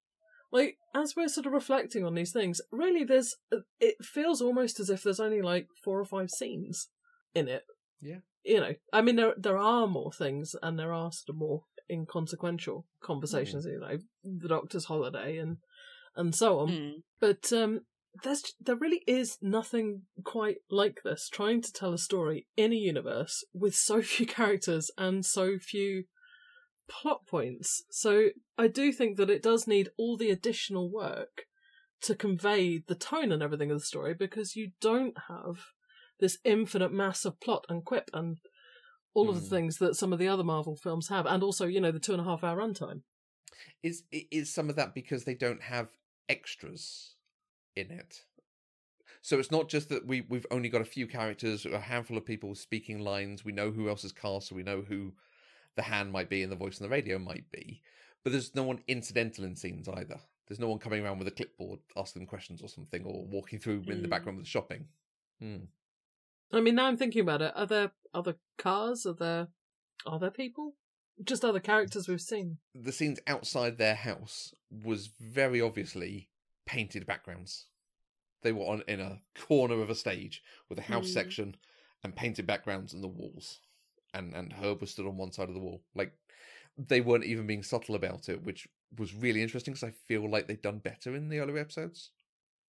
Speaker 1: Like as we're sort of reflecting on these things, really, there's it feels almost as if there's only like four or five scenes in it.
Speaker 3: Yeah.
Speaker 1: You know, I mean, there there are more things, and there are sort of more inconsequential conversations. You know, the Doctor's holiday and and so on.
Speaker 2: Mm.
Speaker 1: But um, there's there really is nothing quite like this. Trying to tell a story in a universe with so *laughs* few characters and so few plot points. So I do think that it does need all the additional work to convey the tone and everything of the story because you don't have this infinite mass of plot and quip and all of the
Speaker 3: Mm.
Speaker 1: things that some of the other Marvel films have, and also you know the two and a half hour runtime.
Speaker 3: Is is some of that because they don't have extras in it? So it's not just that we we've only got a few characters, a handful of people speaking lines. We know who else is cast, so we know who the hand might be and the voice on the radio might be. But there's no one incidental in scenes either. There's no one coming around with a clipboard asking them questions or something, or walking through in the
Speaker 2: Mm.
Speaker 3: background with the shopping. Hmm.
Speaker 1: I mean, now I'm thinking about it. Are there other cars? Are there are there people? Just other characters we've seen.
Speaker 3: The scenes outside their house was very obviously painted backgrounds. They were on in a corner of a stage with a house
Speaker 2: Mm.
Speaker 3: section and painted backgrounds on the walls. And and Herb was stood on one side of the wall. Like they weren't even being subtle about it, which was really interesting because I feel like they've done better in the earlier episodes.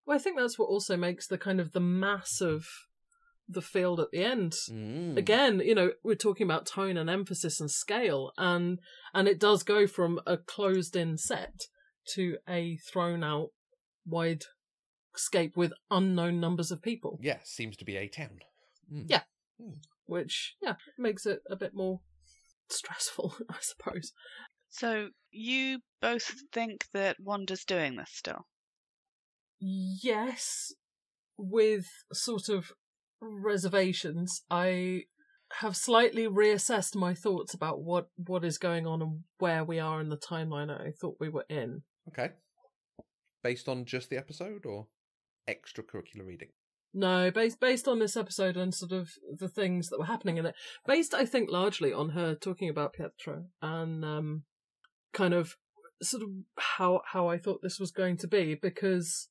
Speaker 1: Well, I think that's what also makes the kind of the mass of the field at the end.
Speaker 3: Mm.
Speaker 1: Again, you know, we're talking about tone and emphasis and scale, and and it does go from a closed-in set to a thrown-out wide scape with unknown numbers of people,
Speaker 3: Yeah, seems to be a town. Mm.
Speaker 1: Yeah. which yeah makes it a bit more stressful, *laughs* I suppose.
Speaker 2: So you both think that Wanda's doing this still?
Speaker 1: Yes, with sort of reservations. I have slightly reassessed my thoughts about what what is going on and where we are in the timeline I thought we were in.
Speaker 3: Okay. Based on just the episode or extracurricular reading?
Speaker 1: No, based based on this episode and sort of the things that were happening in it. Based, I think, largely on her talking about Pietro and um, kind of sort of how how I thought this was going to be. Because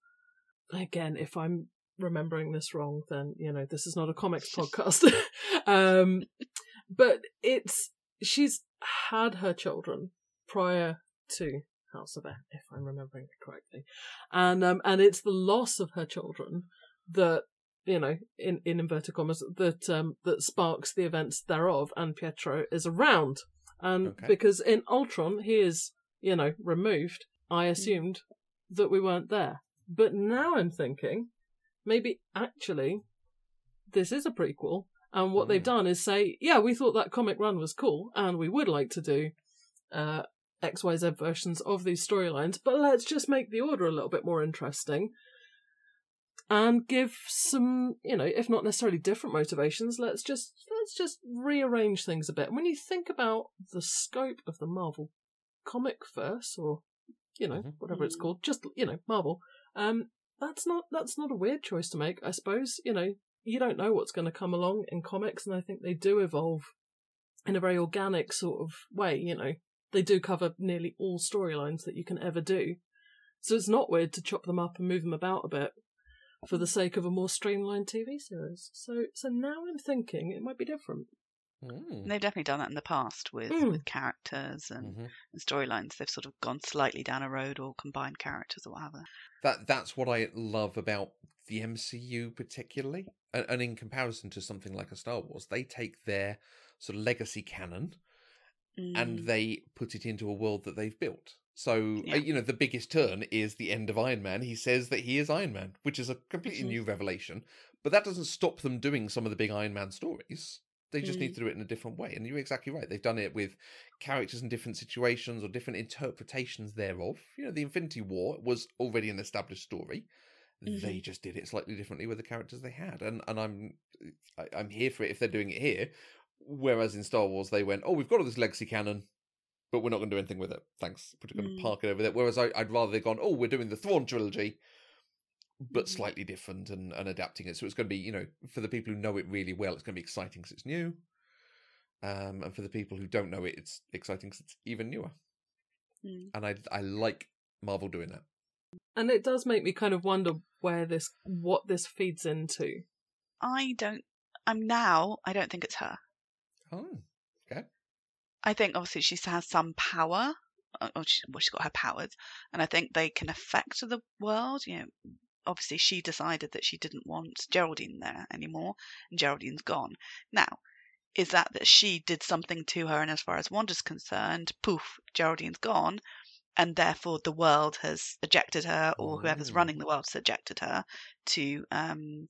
Speaker 1: again, if I'm remembering this wrong, then you know this is not a comics *laughs* podcast. *laughs* um, but it's she's had her children prior to House of M, if I'm remembering it correctly, and um, and it's the loss of her children that you know in in inverted commas that um that sparks the events thereof and pietro is around and
Speaker 3: Okay.
Speaker 1: because in ultron he is you know removed i assumed that we weren't there but now i'm thinking maybe actually this is a prequel and what they've
Speaker 3: Mm.
Speaker 1: done is say yeah we thought that comic run was cool and we would like to do uh xyz versions of these storylines but let's just make the order a little bit more interesting and give some, you know, if not necessarily different motivations, let's just let's just rearrange things a bit. And when you think about the scope of the Marvel comic verse, or you know,
Speaker 3: Mhm.
Speaker 1: whatever it's
Speaker 2: Mm.
Speaker 1: called, just you know, Marvel, um, that's not that's not a weird choice to make, I suppose. You know, you don't know what's going to come along in comics, and I think they do evolve in a very organic sort of way. You know, they do cover nearly all storylines that you can ever do, so it's not weird to chop them up and move them about a bit for the sake of a more streamlined TV series. So, so now I'm thinking it might be different.
Speaker 3: Mm.
Speaker 2: And they've definitely done that in the past with,
Speaker 1: Mm.
Speaker 2: with characters and,
Speaker 3: Mhm.
Speaker 2: and storylines. They've sort of gone slightly down a road or combined characters or whatever.
Speaker 3: That that's what I love about the MCU particularly, and, and in comparison to something like a Star Wars, they take their sort of legacy canon and
Speaker 2: Mm.
Speaker 3: they put it into a world that they've built. So
Speaker 2: Yeah.
Speaker 3: uh, you know the biggest turn is the end of Iron Man. He says that he is Iron Man, which is a completely
Speaker 2: Mhm.
Speaker 3: new revelation. But that doesn't stop them doing some of the big Iron Man stories. They just need
Speaker 2: Mm.
Speaker 3: to do it in a different way. And you're exactly right. They've done it with characters in different situations or different interpretations thereof. You know, the Infinity War was already an established story. They just did it slightly differently with the characters they had, and and I'm I, I'm here for it if they're doing it here. Whereas in Star Wars, they went, "Oh, we've got all this legacy canon, but we're not going to do anything with it. Thanks, we're going to
Speaker 2: Mm.
Speaker 3: park it over there." Whereas I, I'd rather they've gone, "Oh, we're doing the Thrawn trilogy, but
Speaker 2: Mhm.
Speaker 3: slightly different and, and adapting it." So it's going to be, you know, for the people who know it really well, it's going to be exciting because it's new. Um, and for the people who don't know it, it's exciting because it's even newer.
Speaker 2: Mm.
Speaker 3: And I I like Marvel doing that.
Speaker 1: And it does make me kind of wonder where this, what this feeds into.
Speaker 2: I don't. I'm now. I don't think it's her.
Speaker 3: Oh, okay.
Speaker 2: I think obviously she has some power. uh, Or she, well, she's got her powers, and I think they can affect the world. You know, obviously she decided that she didn't want Geraldine there anymore, and Geraldine's gone. Now, is that that she did something to her, and as far as Wanda's concerned, poof, Geraldine's gone, and therefore the world has ejected her, or whoever's
Speaker 3: Mm.
Speaker 2: running the world has ejected her to um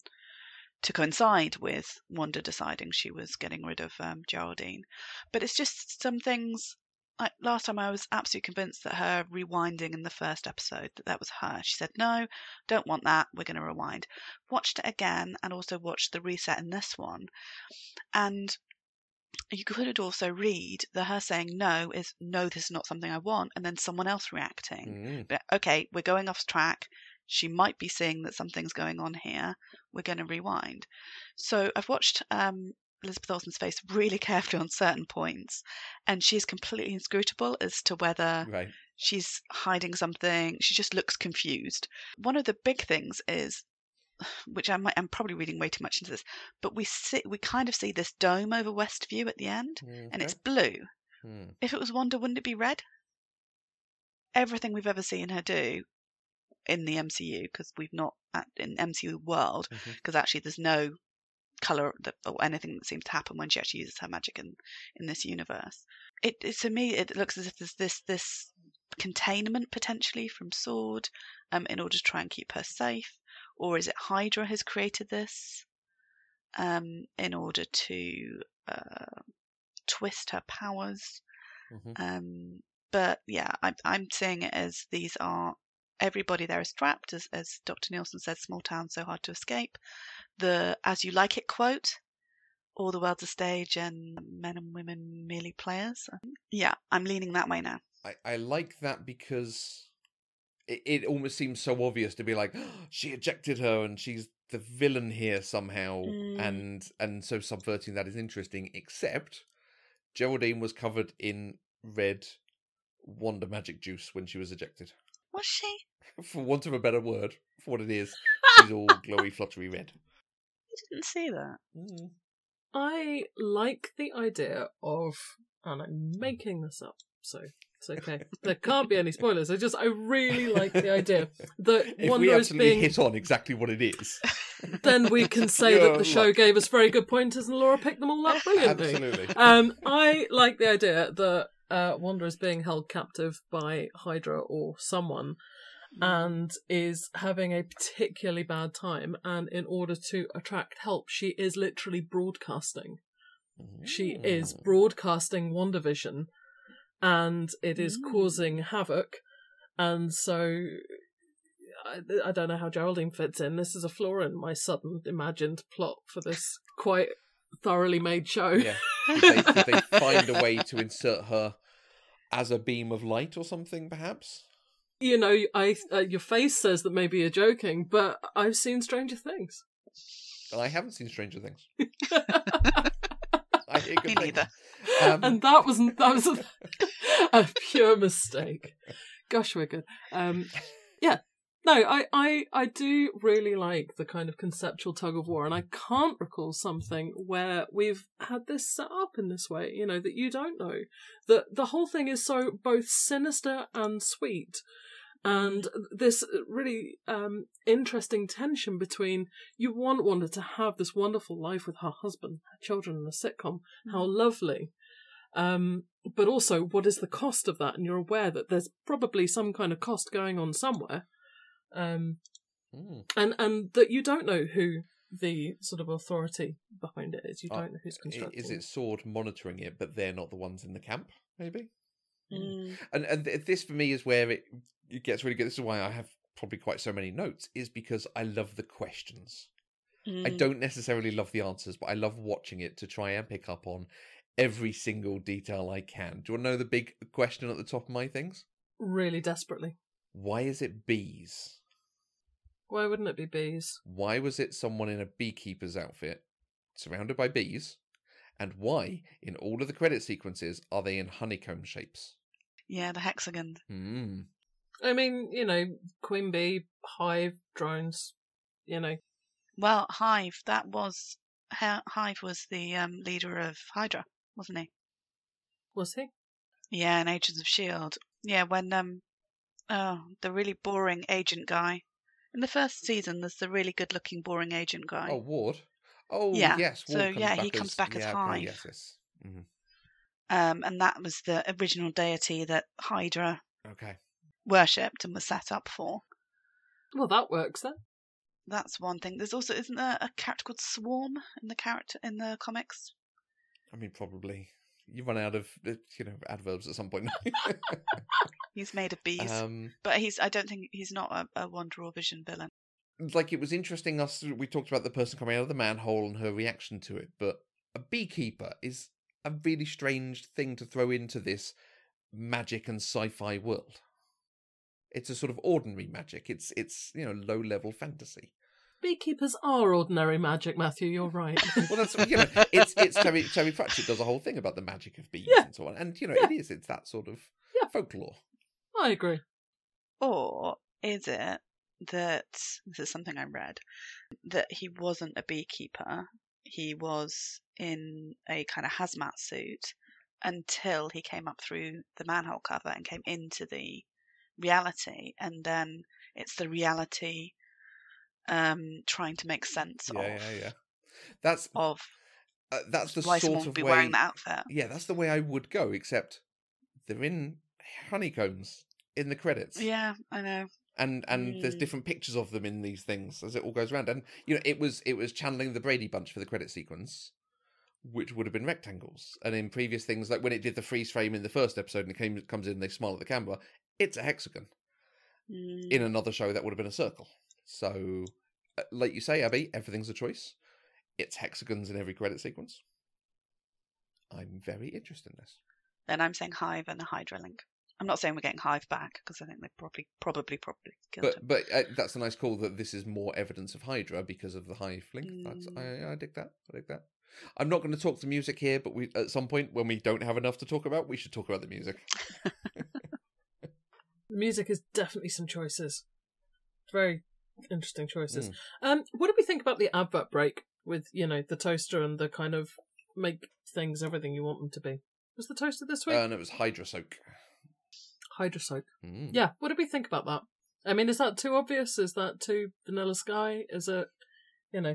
Speaker 2: to coincide with Wanda deciding she was getting rid of um, Geraldine. But it's just some things. Like last time, I was absolutely convinced that her rewinding in the first episode that that was her. She said, "No, don't want that. We're going to rewind." Watched it again, and also watched the reset in this one, and you could also read that her saying no is no, this is not something I want, and then someone else reacting
Speaker 3: Mm.
Speaker 2: but okay, we're going off track. She might be seeing that something's going on here. We're going to rewind. So I've watched um, Elizabeth Olsen's face really carefully on certain points, and she's completely inscrutable as to whether
Speaker 3: right.
Speaker 2: she's hiding something. She just looks confused. One of the big things is, *sighs* which I might, I'm probably reading way too much into this, but we see, we kind of see this dome over Westview at the end, and it's blue.
Speaker 3: Mm.
Speaker 2: If it was Wanda, wouldn't it be red? Everything we've ever seen her do in the MCU, because we've not at- in MCU world, because actually there's no color that, or anything that seems to happen when she actually uses her magic in in this universe. It, it to me it looks as if there's this this containment potentially from Sword, um, in order to try and keep her safe, or is it Hydra has created this, um, in order to uh, twist her powers?
Speaker 3: Mhm.
Speaker 2: Um, but yeah, I'm I'm seeing it as these are everybody there is trapped, as as Dr. Nielsen said, small town so hard to escape. The as you like it quote, all the world's a stage and men and women merely players. Yeah, I'm leaning that way now.
Speaker 3: I, I like that because it, it almost seems so obvious to be like *gasps* she ejected her and she's the villain here somehow
Speaker 2: Mm.
Speaker 3: and and so subverting that is interesting except geraldine was covered in red Wanda magic juice when she was ejected
Speaker 2: Was she? *laughs*
Speaker 3: for want of a better word for what it is *laughs* she's all glowy fluttery red
Speaker 2: I didn't see that.
Speaker 3: Mm.
Speaker 1: I like the idea of, and I'm making this up, so it's okay. there can't be any *laughs* spoilers. I just, I really like the idea that
Speaker 3: if
Speaker 1: Wanda
Speaker 3: we
Speaker 1: is being.
Speaker 3: hit on exactly what it is
Speaker 1: Then we can say that the show
Speaker 3: luck.
Speaker 1: gave us very good pointers and Laura picked them all up brilliantly.
Speaker 3: absolutely
Speaker 1: Um, I like the idea that uh, Wanda is being held captive by Hydra or someone and is having a particularly bad time. And in order to attract help, she is literally broadcasting. She is
Speaker 3: Mm.
Speaker 1: broadcasting WandaVision and it is
Speaker 2: Mm.
Speaker 1: causing havoc. And so I, I don't know how Geraldine fits in. This is a flaw in my sudden imagined plot for this quite thoroughly made show.
Speaker 3: Yeah. *laughs* Did *laughs* they, they find a way to insert her as a beam of light or something, perhaps?
Speaker 1: You know, I uh, your face says that maybe you're joking, but I've seen Stranger Things.
Speaker 3: I haven't seen Stranger Things. *laughs* I hear good
Speaker 2: Me neither.
Speaker 3: Um,
Speaker 1: and that wasn't that was a, *laughs* a pure mistake. Gosh, we're good. Um, yeah, no, I, I I do really like the kind of conceptual tug of war, and I can't recall something where we've had this set up in this way. You know that you don't know that the whole thing is so both sinister and sweet. And this really um, interesting tension between you want Wanda to have this wonderful life with her husband, her children, and a sitcom. How lovely. Um, but also, what is the cost of that? And you're aware that there's probably some kind of cost going on somewhere. Um,
Speaker 3: mm.
Speaker 1: and, and that you don't know who the sort of authority behind it is. You
Speaker 3: Uh,
Speaker 1: don't know who's constructing
Speaker 3: Is it Sword monitoring it, but they're not the ones in the camp? Maybe.
Speaker 2: Mm.
Speaker 3: And and th- this for me is where it, it gets really good. This is why I have probably quite so many notes. Is because I love the questions. I
Speaker 2: Mm.
Speaker 3: don't necessarily love the answers, but I love watching it to try and pick up on every single detail I can. Do you want to know the big question at the top of my things?
Speaker 1: Really desperately.
Speaker 3: Why is it bees?
Speaker 1: Why wouldn't it be bees?
Speaker 3: Why was it someone in a beekeeper's outfit surrounded by bees? And why, in all of the credit sequences, are they in honeycomb shapes?
Speaker 2: Yeah, the hexagon.
Speaker 3: Hmm.
Speaker 1: I mean, you know, Queen Bee, Hive, drones, you know.
Speaker 2: Well, Hive, that was Hive was the um, leader of Hydra, wasn't he?
Speaker 1: Was he?
Speaker 2: Yeah, in Agents of Shield. Yeah, when um, oh, the really boring agent guy. In the first season, there's the really good-looking boring agent guy.
Speaker 3: Oh, Ward. Oh,
Speaker 2: Yeah,
Speaker 3: yes.
Speaker 2: so,
Speaker 3: Ward comes
Speaker 2: yeah,
Speaker 3: back
Speaker 2: he comes back as
Speaker 3: yeah, okay,
Speaker 2: Hive.
Speaker 3: yes, yes. hmm
Speaker 2: Um, and that was the original deity that Hydra
Speaker 3: Okay.
Speaker 2: worshipped and was set up for.
Speaker 1: Well, that works then.
Speaker 2: That's one thing. There's also isn't there a character called Swarm in the character in the comics?
Speaker 3: I mean, probably. You run out of, uh, you know, adverbs at some point. *laughs*
Speaker 2: He's made of bees,
Speaker 3: um,
Speaker 2: but he's I don't think he's not a, a Wanda or Vision villain.
Speaker 3: like it was interesting us we talked about the person coming out of the manhole and her reaction to it but a beekeeper is a really strange thing to throw into this magic and sci-fi world it's a sort of ordinary magic it's it's you know low level fantasy
Speaker 1: Beekeepers are ordinary magic, Matthew. You're right. *laughs*
Speaker 3: well that's you know it's it's terry terry pratchett does a whole thing about the magic of bees
Speaker 1: Yeah.
Speaker 3: and so on and you know
Speaker 1: Yeah.
Speaker 3: it is it's that sort of
Speaker 1: Yeah.
Speaker 3: folklore
Speaker 1: I agree.
Speaker 2: Or is it that this is something I read that he wasn't a beekeeper? He was in a kind of hazmat suit until he came up through the manhole cover and came into the reality, and then it's the reality um, trying to make sense
Speaker 3: yeah
Speaker 2: of
Speaker 3: yeah yeah that's
Speaker 2: of
Speaker 3: uh, that's the
Speaker 2: why
Speaker 3: sort
Speaker 2: someone
Speaker 3: of
Speaker 2: be
Speaker 3: way
Speaker 2: wearing that outfit.
Speaker 3: yeah, that's the way I would go, except they're in honeycombs in the credits.
Speaker 2: Yeah, I know.
Speaker 3: And and there's
Speaker 2: Mm.
Speaker 3: different pictures of them in these things as it all goes around. And you know, it was it was channeling the Brady bunch for the credit sequence, which would have been rectangles. And in previous things, like when it did the freeze frame in the first episode and it came comes in, they smile at the camera, it's a hexagon.
Speaker 2: Mm.
Speaker 3: In another show that would have been a circle. So uh, like you say, Abby, everything's a choice. It's hexagons in every credit sequence. I'm very interested in this.
Speaker 2: Then I'm saying Hive and the Hydra link. I'm not saying we're getting Hive back because I think they probably, probably, probably killed
Speaker 3: But
Speaker 2: him.
Speaker 3: but uh, that's a nice call that this is more evidence of Hydra because of the hive link. That's
Speaker 2: Mm.
Speaker 3: I, I dig that. I dig that. I'm not going to talk the music here, but we at some point when we don't have enough to talk about, we should talk about the music.
Speaker 1: The *laughs* music is definitely some choices. Very interesting choices.
Speaker 3: Mm.
Speaker 1: Um, what did we think about the advert break with you know the toaster and the kind of make things everything you want them to be? Was the toaster this week?
Speaker 3: Uh, and it was Hydra soak.
Speaker 1: Hydra soap.
Speaker 3: Mm.
Speaker 1: Yeah. What did we think about that? I mean, is that too obvious? Is that too vanilla sky? Is it, you know?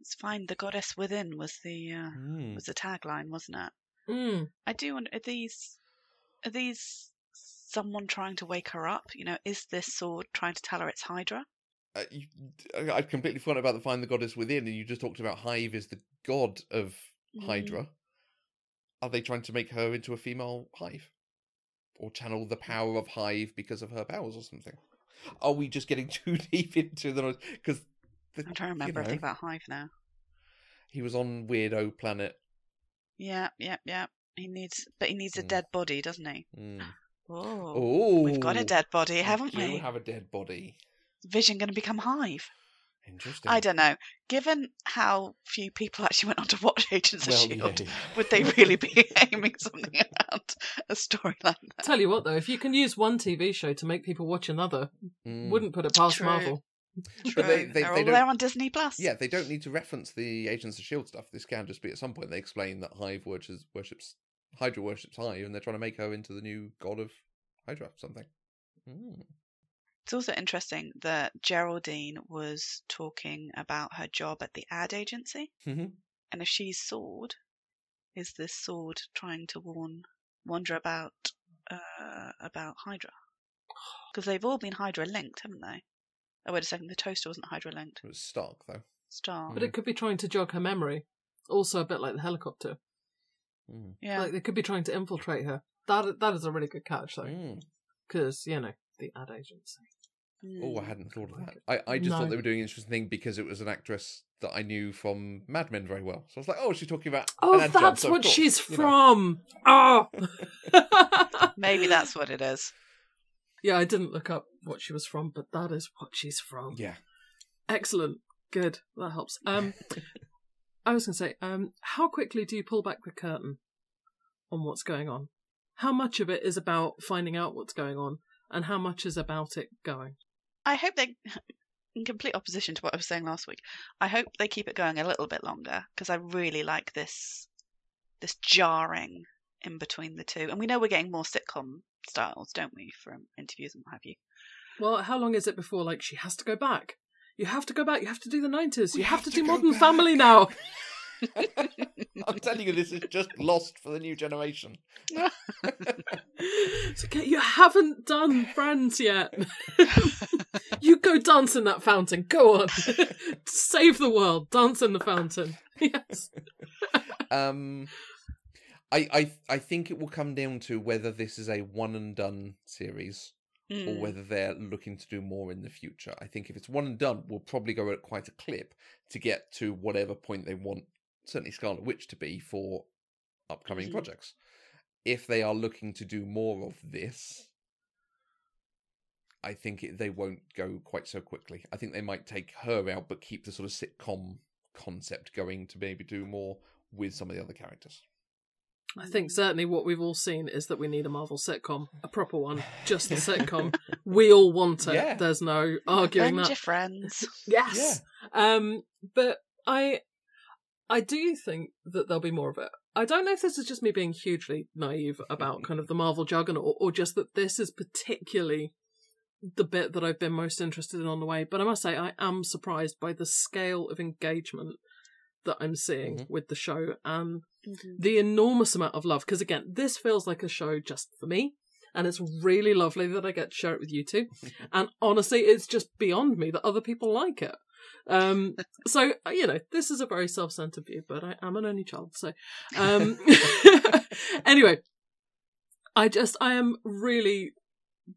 Speaker 2: It's fine. The goddess within was the uh,
Speaker 3: Mm.
Speaker 2: was the tagline, wasn't it?
Speaker 1: Mm,
Speaker 2: I do wonder are these are these someone trying to wake her up? You know, is this sword trying to tell her it's Hydra?
Speaker 3: Uh, you, I- I'd completely forgotten about the find the goddess within, and you just talked about Hive is the god of
Speaker 2: Mm.
Speaker 3: Hydra. Are they trying to make her into a female Hive, or channel the power of Hive because of her powers or something? Are we just getting *laughs* too deep into the because
Speaker 2: I'm trying to remember
Speaker 3: know.
Speaker 2: everything about Hive now.
Speaker 3: he was on Weirdo Planet.
Speaker 2: Yeah, yeah, yeah. He needs, but he needs a
Speaker 3: Mm.
Speaker 2: dead body, doesn't he?
Speaker 3: Mm.
Speaker 2: Oh, we've got a dead body, haven't
Speaker 3: we?
Speaker 2: we?
Speaker 3: have a dead body.
Speaker 2: Vision going to become Hive?
Speaker 3: Interesting.
Speaker 2: I don't know. Given how few people actually went on to watch Agents of Shield,
Speaker 3: yeah.
Speaker 2: would they really be *laughs* aiming something *laughs* around a storyline?
Speaker 1: Tell you what, though, if you can use one TV show to make people watch another,
Speaker 3: Mm.
Speaker 1: wouldn't put it past
Speaker 2: True.
Speaker 1: Marvel.
Speaker 3: But they-
Speaker 2: True.
Speaker 3: they-
Speaker 2: They're
Speaker 3: they
Speaker 2: all there on Disney Plus.
Speaker 3: Yeah, they don't need to reference the Agents of Shield stuff. This can just be at some point they explain that Hive worships, worships Hydra worships Hive, and they're trying to make her into the new god of Hydra. Something. Mm.
Speaker 2: It's also interesting that Geraldine was talking about her job at the ad agency,
Speaker 3: Mhm.
Speaker 2: and if she's sword, is this sword trying to warn Wanda about uh, about Hydra? Because they've all been Hydra linked, haven't they? Oh wait a second, the toaster wasn't Hydra linked.
Speaker 3: It was Stark though.
Speaker 2: Star.
Speaker 1: But it could be trying to jog her memory. Also, a bit like the helicopter.
Speaker 3: Mm.
Speaker 2: yeah.
Speaker 1: Like they could be trying to infiltrate her. That that is a really good catch, though,
Speaker 3: Mm.
Speaker 1: because you know the ad agency.
Speaker 3: Oh, I
Speaker 2: Mm.
Speaker 3: hadn't thought of that. I, I just
Speaker 1: No.
Speaker 3: thought they were doing an interesting thing because it was an actress that I knew from Mad Men very well. So I was like, oh, she's talking about.
Speaker 1: Oh,
Speaker 3: an ad job,
Speaker 1: that's
Speaker 3: so
Speaker 1: what
Speaker 3: course,
Speaker 1: she's
Speaker 3: you know.
Speaker 1: from. Oh. *laughs*
Speaker 2: Maybe that's what it is.
Speaker 1: Yeah, I didn't look up what she was from, but that is what she's from.
Speaker 3: Yeah.
Speaker 1: Excellent. Good. That helps. Um, I was going to say, um, how quickly do you pull back the curtain on what's going on? How much of it is about finding out what's going on, and how much is about it going?
Speaker 2: I hope they, *laughs* in complete opposition to what I was saying last week, I hope they keep it going a little bit longer because I really like this, this jarring in between the two. And we know we're getting more sitcom styles, don't we, from interviews and what have you.
Speaker 1: Well, how long is it before like she has to go back? You have to go back. You have to do the nineties. You have,
Speaker 3: have
Speaker 1: to,
Speaker 3: to
Speaker 1: do Modern
Speaker 3: back.
Speaker 1: Family now. *laughs* *laughs*
Speaker 3: I'm telling you, this is just lost for the new generation. *laughs*
Speaker 1: It's okay, you haven't done Friends yet. *laughs* you go dance in that fountain. Go on, save the world. Dance in the fountain. Yes.
Speaker 3: Um, I, I I think it will come down to whether this is a one and done series or
Speaker 2: Mm.
Speaker 3: whether they're looking to do more in the future. I think if it's one and done, we'll probably go at quite a clip to get to whatever point they want, certainly Scarlet Witch to be for upcoming
Speaker 2: Mhm.
Speaker 3: projects. If they are looking to do more of this, I think it, they won't go quite so quickly. I think they might take her out, but keep the sort of sitcom concept going to maybe do more with some of the other characters.
Speaker 1: I think certainly what we've all seen is that we need a Marvel sitcom, a proper one, just a sitcom. *laughs* we all want it.
Speaker 3: Yeah.
Speaker 1: There's no arguing
Speaker 2: And
Speaker 1: that.
Speaker 2: your friends. *laughs*
Speaker 1: Yes. Um, but I, I do think that there'll be more of it. I don't know if this is just me being hugely naive about *laughs* kind of the Marvel juggernaut or, or just that this is particularly the bit that I've been most interested in on the way. But I must say, I am surprised by the scale of engagement that I'm seeing
Speaker 3: Mhm.
Speaker 1: with the show and
Speaker 2: Mhm.
Speaker 1: the enormous amount of love. Because again, this feels like a show just for me. And it's really lovely that I get to share it with you two. *laughs* and honestly, it's just beyond me that other people like it. Um, *laughs* so uh, you know, this is a very self-centered view, but I am an only child, so um, *laughs* *laughs* anyway, I just I am really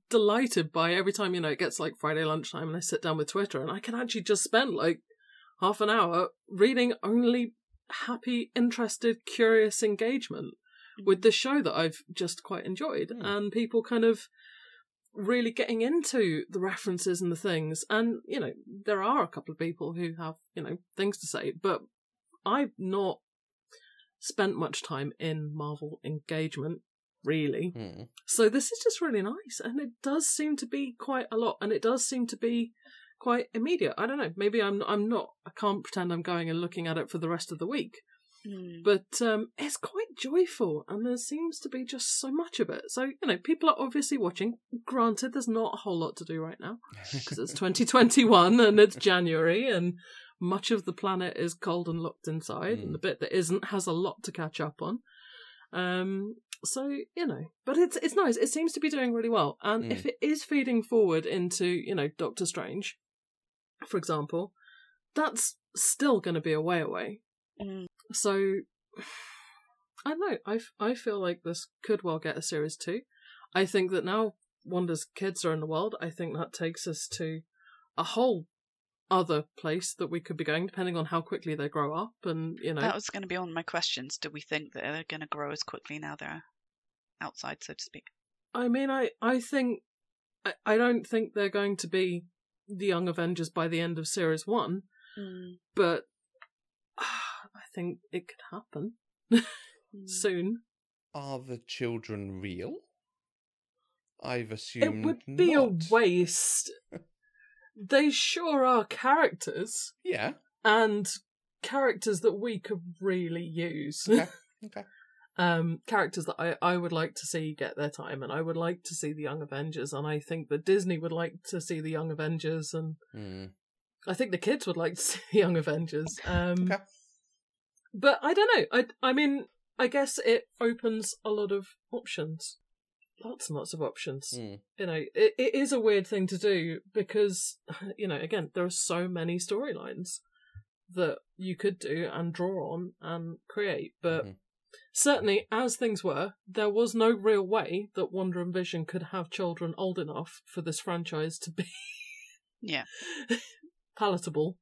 Speaker 1: delighted by every time you know it gets like Friday lunchtime and I sit down with Twitter and I can actually just spend like half an hour reading only happy, interested, curious engagement with the show that I've just quite enjoyed,
Speaker 3: Hmm.
Speaker 1: and people kind of really getting into the references and the things. And you know, there are a couple of people who have you know things to say, but I've not spent much time in Marvel engagement really.
Speaker 3: Hmm.
Speaker 1: So this is just really nice, and it does seem to be quite a lot, and it does seem to be quite immediate. I don't know. Maybe I'm I'm not. I can't pretend I'm going and looking at it for the rest of the week,
Speaker 2: Mm.
Speaker 1: but um, it's quite joyful, and there seems to be just so much of it. So you know, people are obviously watching. Granted, there's not a whole lot to do right now because it's *laughs* 2021 and it's January, and much of the planet is cold and locked inside,
Speaker 3: Mm.
Speaker 1: and the bit that isn't has a lot to catch up on. Um, so you know, but it's it's nice. It seems to be doing really well, and
Speaker 3: Mm.
Speaker 1: if it is feeding forward into you know Doctor Strange, for example, that's still going to be a way away.
Speaker 2: Mm.
Speaker 1: So *sighs* I don't know. I I feel like this could well get a series two. I think that now Wanda's kids are in the world, I think that takes us to a whole other place that we could be going, depending on how quickly they grow up. And you know,
Speaker 2: That was going to be on my questions. Do we think that they're going to grow as quickly now they're outside, so to speak?
Speaker 1: I mean, I I think I, I don't think they're going to be the Young Avengers by the end of series one, hmm. but I think it could happen *laughs* soon.
Speaker 3: Are the children real? I've assumed
Speaker 1: It would be
Speaker 3: not.
Speaker 1: a waste. *laughs* they sure are characters
Speaker 3: Yeah.
Speaker 1: and characters that we could really use.
Speaker 3: Okay. *laughs* Okay.
Speaker 1: um, characters that I, I would like to see get their time, and I would like to see the Young Avengers, and I think that Disney would like to see the Young Avengers, and
Speaker 3: Hmm.
Speaker 1: I think the kids would like to see the Young Avengers. Um,
Speaker 3: Okay.
Speaker 1: But I don't know. I I mean, I guess it opens a lot of options, lots and lots of options.
Speaker 3: Hmm.
Speaker 1: You know, it, it is a weird thing to do because *sighs* you know, again, there are so many storylines that you could do and draw on and create, but.
Speaker 3: Mhm.
Speaker 1: Certainly, as things were, there was no real way that Wanda and Vision could have children old enough for this franchise to be
Speaker 2: Yeah. *laughs*
Speaker 1: palatable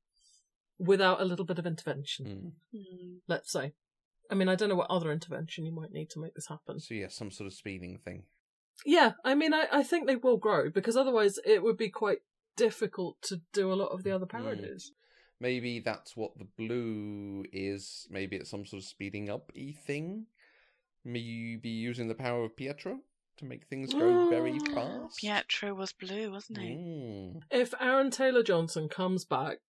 Speaker 1: without a little bit of intervention,
Speaker 3: Hmm.
Speaker 1: let's say. I mean, I don't know what other intervention you might need to make this happen.
Speaker 3: So yeah, some sort of speeding thing.
Speaker 1: Yeah, I mean, I, I think they will grow because otherwise it would be quite difficult to do a lot of the other parodies.
Speaker 3: Maybe that's what the blue is. Maybe it's some sort of speeding up y thing. Maybe using the power of Pietro to make things go very *gasps* fast.
Speaker 2: Pietro was blue, wasn't he?
Speaker 3: Mm.
Speaker 1: If Aaron Taylor Johnson comes back,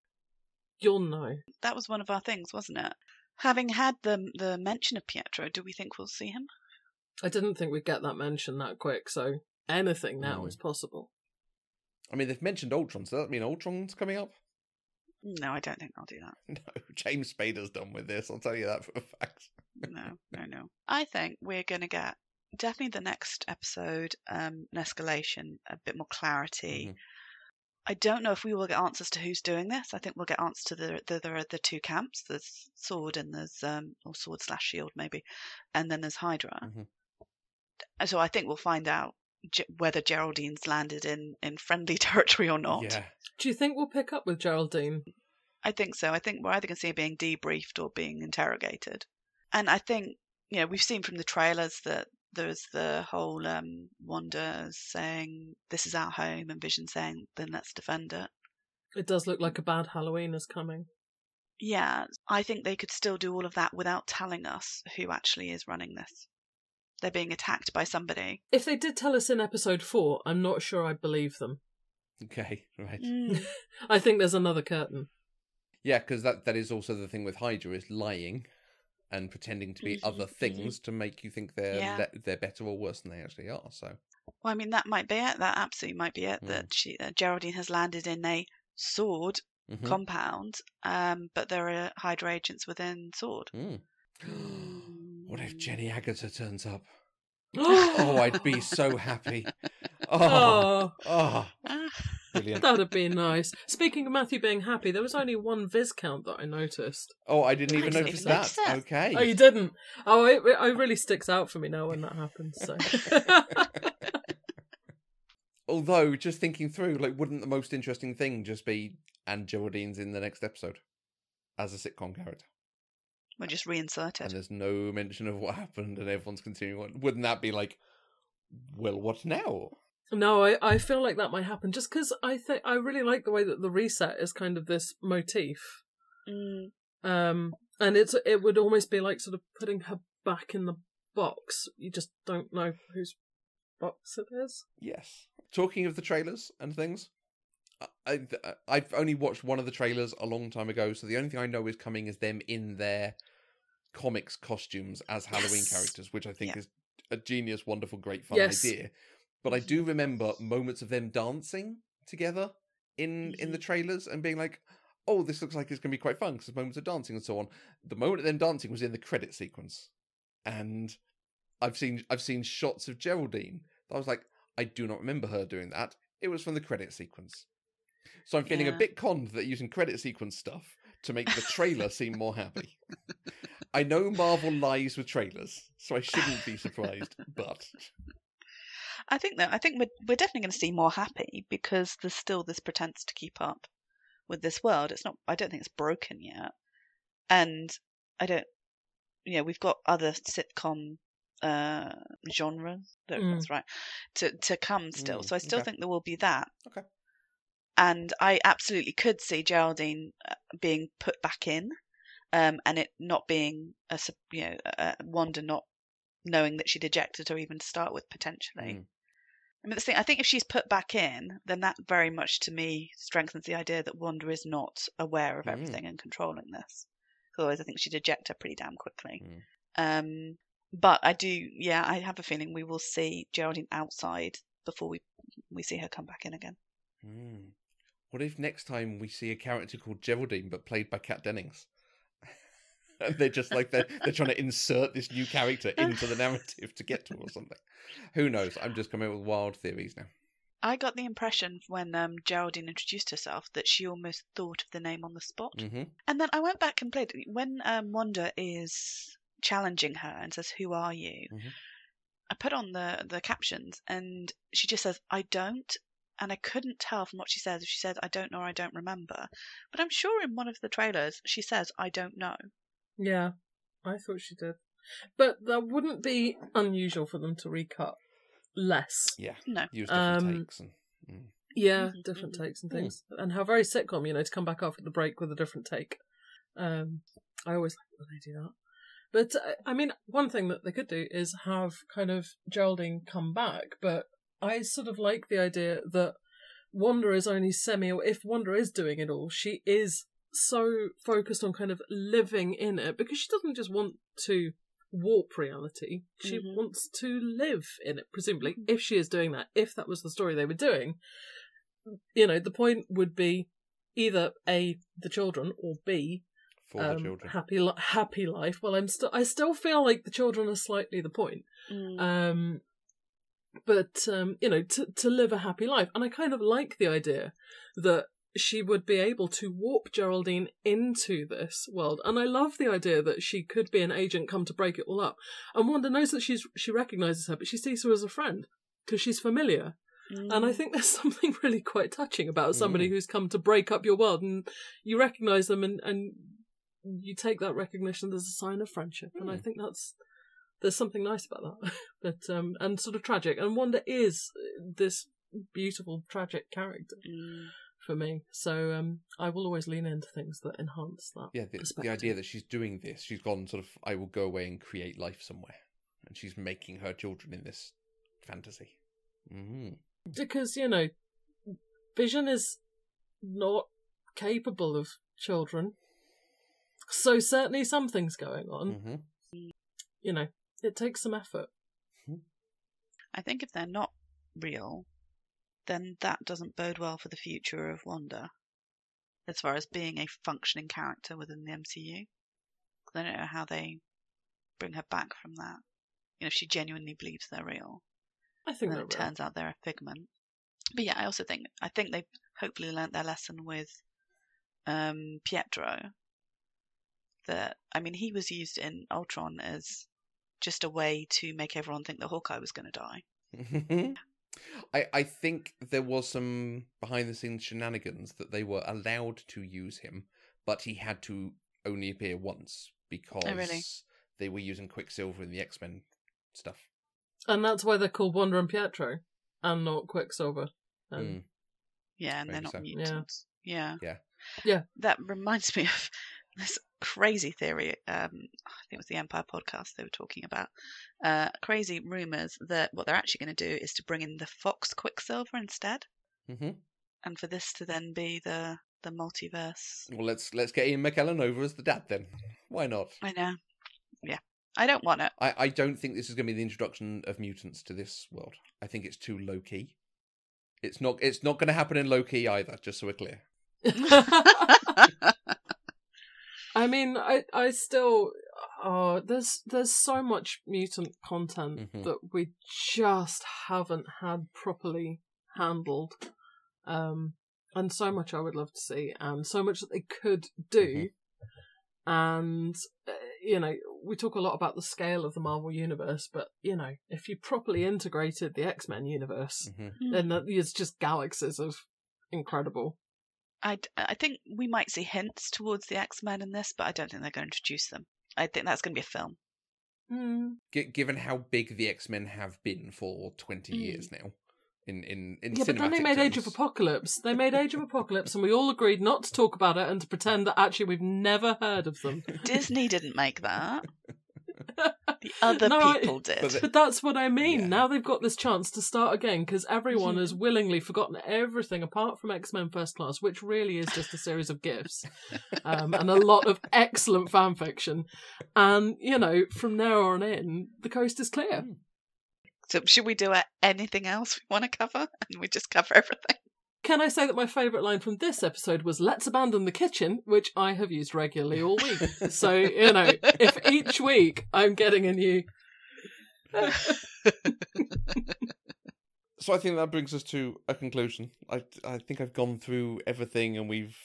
Speaker 1: you'll know.
Speaker 2: That was one of our things, wasn't it? Having had the the mention of Pietro, do we think we'll see him?
Speaker 1: I didn't think we'd get that mention that quick, so anything now
Speaker 3: Mm.
Speaker 1: is possible.
Speaker 3: I mean, they've mentioned Ultron, so does that mean Ultron's coming up? *laughs*
Speaker 2: No, I don't think they'll do that.
Speaker 3: No, James Spader's done with this. I'll tell you that for a fact.
Speaker 2: No, no, no. I think we're going to get definitely the next episode um, an escalation, a bit more clarity.
Speaker 3: Mhm.
Speaker 2: I don't know if we will get answers to who's doing this. I think we'll get answers to the the the, the two camps. There's sword and there's um or sword slash shield maybe, and then there's Hydra.
Speaker 3: Mhm.
Speaker 2: So I think we'll find out Ge- whether Geraldine's landed in in friendly *laughs* territory or not.
Speaker 3: Yeah.
Speaker 1: Do you think we'll pick up with Geraldine?
Speaker 2: I think so. I think we're either going to see her being debriefed or being interrogated. And I think, you know, we've seen from the trailers that there's the whole um, Wanda saying, this is our home, and Vision saying, then let's defend it.
Speaker 1: It does look like a bad Halloween is coming.
Speaker 2: Yeah, I think they could still do all of that without telling us who actually is running this. They're being attacked by somebody.
Speaker 1: If they did tell us in episode four, I'm not sure I'd believe them.
Speaker 3: Okay. *laughs* Right.
Speaker 2: Mm. *laughs*
Speaker 1: I think there's another curtain.
Speaker 3: Yeah, because that that is also the thing with Hydra is lying and pretending to be
Speaker 2: Mhm,
Speaker 3: other
Speaker 2: mhm.
Speaker 3: things to make you think they're
Speaker 2: Yeah.
Speaker 3: le- they're better or worse than they actually are. So
Speaker 2: Well, I mean, that might be it. That absolutely might be it.
Speaker 3: Mm.
Speaker 2: That she, uh, Geraldine has landed in a sword
Speaker 3: Mhm.
Speaker 2: compound, um, but there are Hydra agents within Sword.
Speaker 3: Mm. *gasps* what if. Jenny *gasps* Agatha turns up? *gasps* Oh, I'd be so happy. Oh,
Speaker 1: Oh,
Speaker 3: oh, Brilliant. *laughs*
Speaker 1: that'd be nice. Speaking of Matthew being happy, there was only one Viz count that I noticed.
Speaker 3: Oh, I didn't
Speaker 2: I
Speaker 3: even
Speaker 2: didn't
Speaker 3: notice
Speaker 2: even
Speaker 3: that.
Speaker 2: that.
Speaker 3: Okay.
Speaker 1: Oh, you didn't? Oh, it, it really sticks out for me now when that happens. So. *laughs*
Speaker 3: Although, just thinking through, like, wouldn't the most interesting thing just be and Geraldine's in the next episode as a sitcom character?
Speaker 2: we'll just
Speaker 3: And
Speaker 2: reinsert it.
Speaker 3: And there's no mention of what happened, and everyone's continuing on. Wouldn't that be like, well, what now?
Speaker 1: No, I, I feel like that might happen just because I think I really like the way that the reset is kind of this motif.
Speaker 2: Mm,
Speaker 1: Um, and it's it would almost be like sort of putting her back in the box. You just don't know whose box it is.
Speaker 3: Yes. Talking of the trailers and things, I, I I've only watched one of the trailers a long time ago, so the only thing I know is coming is them in their comics costumes as Halloween
Speaker 1: Yes.
Speaker 3: characters, which I think
Speaker 2: Yeah.
Speaker 3: is a genius, wonderful, great fun
Speaker 1: Yes.
Speaker 3: idea. But I do remember moments of them dancing together in in the mm-hmm. trailers and being like, "Oh, this looks like it's going to be quite fun because there's moments of dancing and so on." The moment of them dancing was in the credit sequence, and I've seen I've seen shots of Geraldine. I was like, I do not remember her doing that. It was from the credit sequence. So I'm feeling a bit conned that using credit sequence stuff to make the trailer seem more happy. I know Marvel lies with trailers, so I shouldn't be surprised, but
Speaker 2: I think that I think we're we're definitely going to see more happy because there's still this pretense to keep up with this world. It's not. I don't think it's broken yet, and I don't. You know, we've got other sitcom uh genres. That,
Speaker 1: Mm.
Speaker 2: That's right. To to come still.
Speaker 3: Mm,
Speaker 2: so I still
Speaker 3: okay.
Speaker 2: think there will be that.
Speaker 3: Okay.
Speaker 2: And I absolutely could see Geraldine uh, being put back in, um, and it not being a sup- you know uh, Wanda not knowing that she'd ejected her even to start with potentially.
Speaker 3: Mm.
Speaker 2: I mean, the thing, I think if she's put back in, then that very much to me strengthens the idea that Wanda is not aware of
Speaker 3: Mm.
Speaker 2: everything and controlling this. Otherwise, I think she'd eject her pretty damn quickly.
Speaker 3: Mm.
Speaker 2: Um, but I do, yeah, I have a feeling we will see Geraldine outside before we we see her come back in again.
Speaker 3: Mm. What if next time we see a character called Geraldine but played by Kat Dennings? *laughs* they're just like they're they're trying to insert this new character into the narrative to get to or something. Who knows? I'm just coming up with wild theories now.
Speaker 2: I got the impression when um, Geraldine introduced herself that she almost thought of the name on the spot.
Speaker 3: hmm
Speaker 2: And then I went back and played. When um, Wanda is challenging her and says, "Who are you?"
Speaker 3: Mhm.
Speaker 2: I put on the the captions, and she just says, "I don't." And I couldn't tell from what she says if she said, "I don't know" or "I don't remember." But I'm sure in one of the trailers she says, "I don't know."
Speaker 1: Yeah, I thought she did. But that wouldn't be unusual for them to recut less.
Speaker 3: Yeah.
Speaker 2: No.
Speaker 3: Use different
Speaker 1: Um,
Speaker 3: takes and mm.
Speaker 1: Yeah,
Speaker 2: Mhm,
Speaker 1: different
Speaker 2: mhm.
Speaker 1: takes and
Speaker 3: Mm.
Speaker 1: things. And how very sitcom, you know, to come back after the break with a different take. Um, I always like when they do that. But, uh, I mean, one thing that they could do is have kind of Geraldine come back, but I sort of like the idea that Wanda is only semi, or if Wanda is doing it all, she is so focused on kind of living in it because she doesn't just want to warp reality. She
Speaker 2: Mhm.
Speaker 1: wants to live in it, presumably, if she is doing that, if that was the story they were doing. You know, the point would be either A, the children, or B,
Speaker 3: for the
Speaker 1: um,
Speaker 3: children.
Speaker 1: happy li- happy life. Well, I'm still I still feel like the children are slightly the point.
Speaker 2: Mm.
Speaker 1: Um, but um, you know, to to live a happy life, and I kind of like the idea that she would be able to warp Geraldine into this world, and I love the idea that she could be an agent come to break it all up. And Wanda knows that she's she recognizes her, but she sees her as a friend because she's familiar. And I
Speaker 2: Mm.
Speaker 1: think there's *laughs* something really quite touching about somebody
Speaker 3: Mm.
Speaker 1: who's come to break up your world, and you recognise them, and and you take that recognition as a sign of friendship. And I
Speaker 3: Mm.
Speaker 1: think that's there's something nice about that, *laughs* but um, and sort of tragic. And Wanda is this beautiful tragic character
Speaker 2: Mm.
Speaker 1: For me, so um, I will always lean into things that enhance that.
Speaker 3: yeah, the, the idea that she's doing this, she's gone sort of, I will go away and create life somewhere, and she's making her children in this fantasy. Mm.
Speaker 1: because you know vision is not capable of children so certainly something's going on
Speaker 3: hmm
Speaker 1: you know it takes some effort
Speaker 2: I think if they're not real, then that doesn't bode well for the future of Wanda, as far as being a functioning character within the MCU. I don't know how they bring her back from that. You know, if she genuinely believes they're real,
Speaker 1: i think
Speaker 2: and then
Speaker 1: that
Speaker 2: it turns out they're a figment. But yeah, I also think I think they've hopefully learnt their lesson with um, Pietro. That I mean, he was used in Ultron as just a way to make everyone think that Hawkeye was going to die. *laughs*
Speaker 3: I I think there was some behind the scenes shenanigans that they were allowed to use him, but he had to only appear once because
Speaker 2: Oh, really?
Speaker 3: they were using Quicksilver in the X Men stuff.
Speaker 1: and that's why they're called wanda and pietro and not quicksilver and
Speaker 3: Mm.
Speaker 2: Yeah, and they're not
Speaker 3: so.
Speaker 1: Yeah.
Speaker 2: mutants. Yeah.
Speaker 3: Yeah.
Speaker 1: Yeah.
Speaker 2: That reminds me of *laughs* this crazy theory. Um, I think it was the Empire podcast they were talking about. Uh, crazy rumors that what they're actually going to do is to bring in the Fox Quicksilver instead,
Speaker 3: hmm
Speaker 2: and for this to then be the the multiverse.
Speaker 3: Well, let's let's get Ian McKellen over as the dad then. Why not?
Speaker 2: I know. Yeah. I don't want it.
Speaker 3: I, I don't think this is going to be the introduction of mutants to this world. I think it's too low key. It's not. It's not going to happen in low key either. Just so we're clear. *laughs* *laughs*
Speaker 1: i mean i i still oh there's there's so much mutant content
Speaker 3: Mhm.
Speaker 1: that we just haven't had properly handled um and so much i would love to see and so much that they could do
Speaker 3: Mhm.
Speaker 1: and uh, you know, we talk a lot about the scale of the Marvel universe, but you know, if you properly integrated the X Men universe,
Speaker 3: Mhm.
Speaker 1: then that is just galaxies of incredible.
Speaker 2: I, d- I think we might see hints towards the X Men in this, but I don't think they're going to introduce them. I think that's going to be a film.
Speaker 1: Mm.
Speaker 3: G- given how big the X Men have been for twenty
Speaker 1: Mm.
Speaker 3: years now, in in in
Speaker 1: Yeah, but then they
Speaker 3: cinematic
Speaker 1: made Age of. Apocalypse. They made Age of Apocalypse, and we all agreed not to talk about it and to pretend that actually we've never heard of them.
Speaker 2: Disney didn't make that. *laughs* The other
Speaker 1: No, I-
Speaker 2: people *laughs* did.
Speaker 3: But the-
Speaker 1: But that's what I mean.
Speaker 3: Yeah.
Speaker 1: Now they've got this chance to start again because everyone
Speaker 2: Mhm.
Speaker 1: has willingly forgotten everything apart from X Men First Class, which really is just a series of gifts *laughs* um, and a lot of excellent fan fiction. And, you know, from now on in, the coast is clear.
Speaker 2: So should we do uh, anything else we want to cover? And we just cover everything.
Speaker 1: Can I say that my favourite line from this episode was "Let's abandon the kitchen," which I have used regularly all week. so you know, if each week I'm getting a new. *laughs*
Speaker 3: So I think that brings us to a conclusion. I I think I've gone through everything, and we've.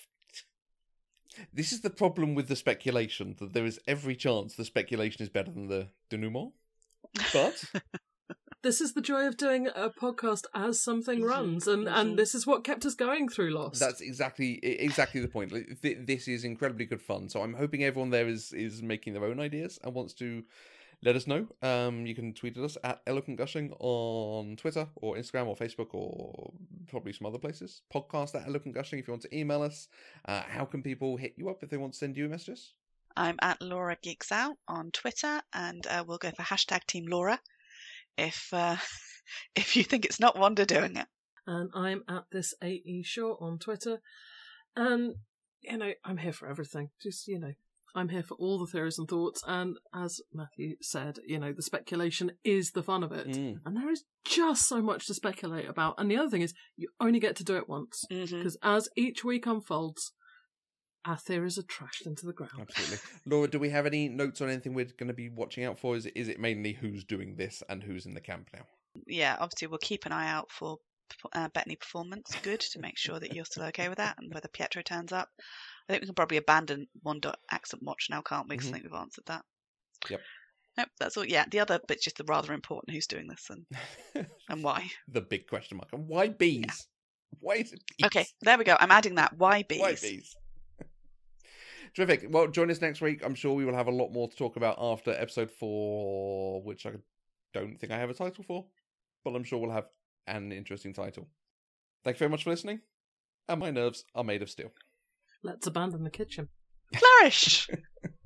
Speaker 3: This is the problem with the speculation that there is every chance the speculation is better than the denouement. But *laughs*
Speaker 1: This is the joy of doing a podcast as something
Speaker 2: Mhm,
Speaker 1: runs, and and this is what kept us going through Lost.
Speaker 3: that's exactly exactly the point. Like, th- this is incredibly good fun. So I'm hoping everyone there is is making their own ideas and wants to let us know. Um, you can tweet at us at Eloquent Gushing on Twitter or Instagram or Facebook or probably some other places. Podcast at Eloquent Gushing if you want to email us. Uh, how can people hit you up if they want to send you messages?
Speaker 2: I'm at Laura Geeks Out on Twitter, and uh, we'll go for hashtag Team Laura if uh, *laughs* if you think it's not Wanda doing it.
Speaker 1: and I'm at this AE Short on Twitter. And, you know, I'm here for everything. Just, you know, I'm here for all the theories and thoughts. And as Matthew said, you know, the speculation is the fun of it.
Speaker 3: Mm.
Speaker 1: And there is just so much to speculate about. And the other thing is, you only get to do it once.
Speaker 2: Mm-hmm.
Speaker 1: Because as each week unfolds, our theories are trashed into the ground.
Speaker 3: Absolutely, Laura. Do we have any notes on anything we're going to be watching out for? Is it is it mainly who's doing this and who's in the camp now?
Speaker 2: Yeah, obviously we'll keep an eye out for uh, Bettany performance good to make sure that you're still okay with that, and whether Pietro turns up. I think we can probably abandon one dot accent watch now, can't we? 'Cause
Speaker 3: Mhm.
Speaker 2: I think we've answered that.
Speaker 3: Yep.
Speaker 2: Nope, that's all. Yeah, the other bit's just the rather important who's doing this and, *laughs* and why.
Speaker 3: the big question mark. And why bees? Why is it bees?
Speaker 2: Okay, there we go. I'm adding that. Why bees?
Speaker 3: Why bees? Terrific. Well, join us next week. I'm sure we will have a lot more to talk about after episode four, which I don't think I have a title for, but I'm sure we'll have an interesting title. Thank you very much for listening. And my nerves are made of steel.
Speaker 1: Let's abandon the kitchen.
Speaker 2: Flourish! *laughs*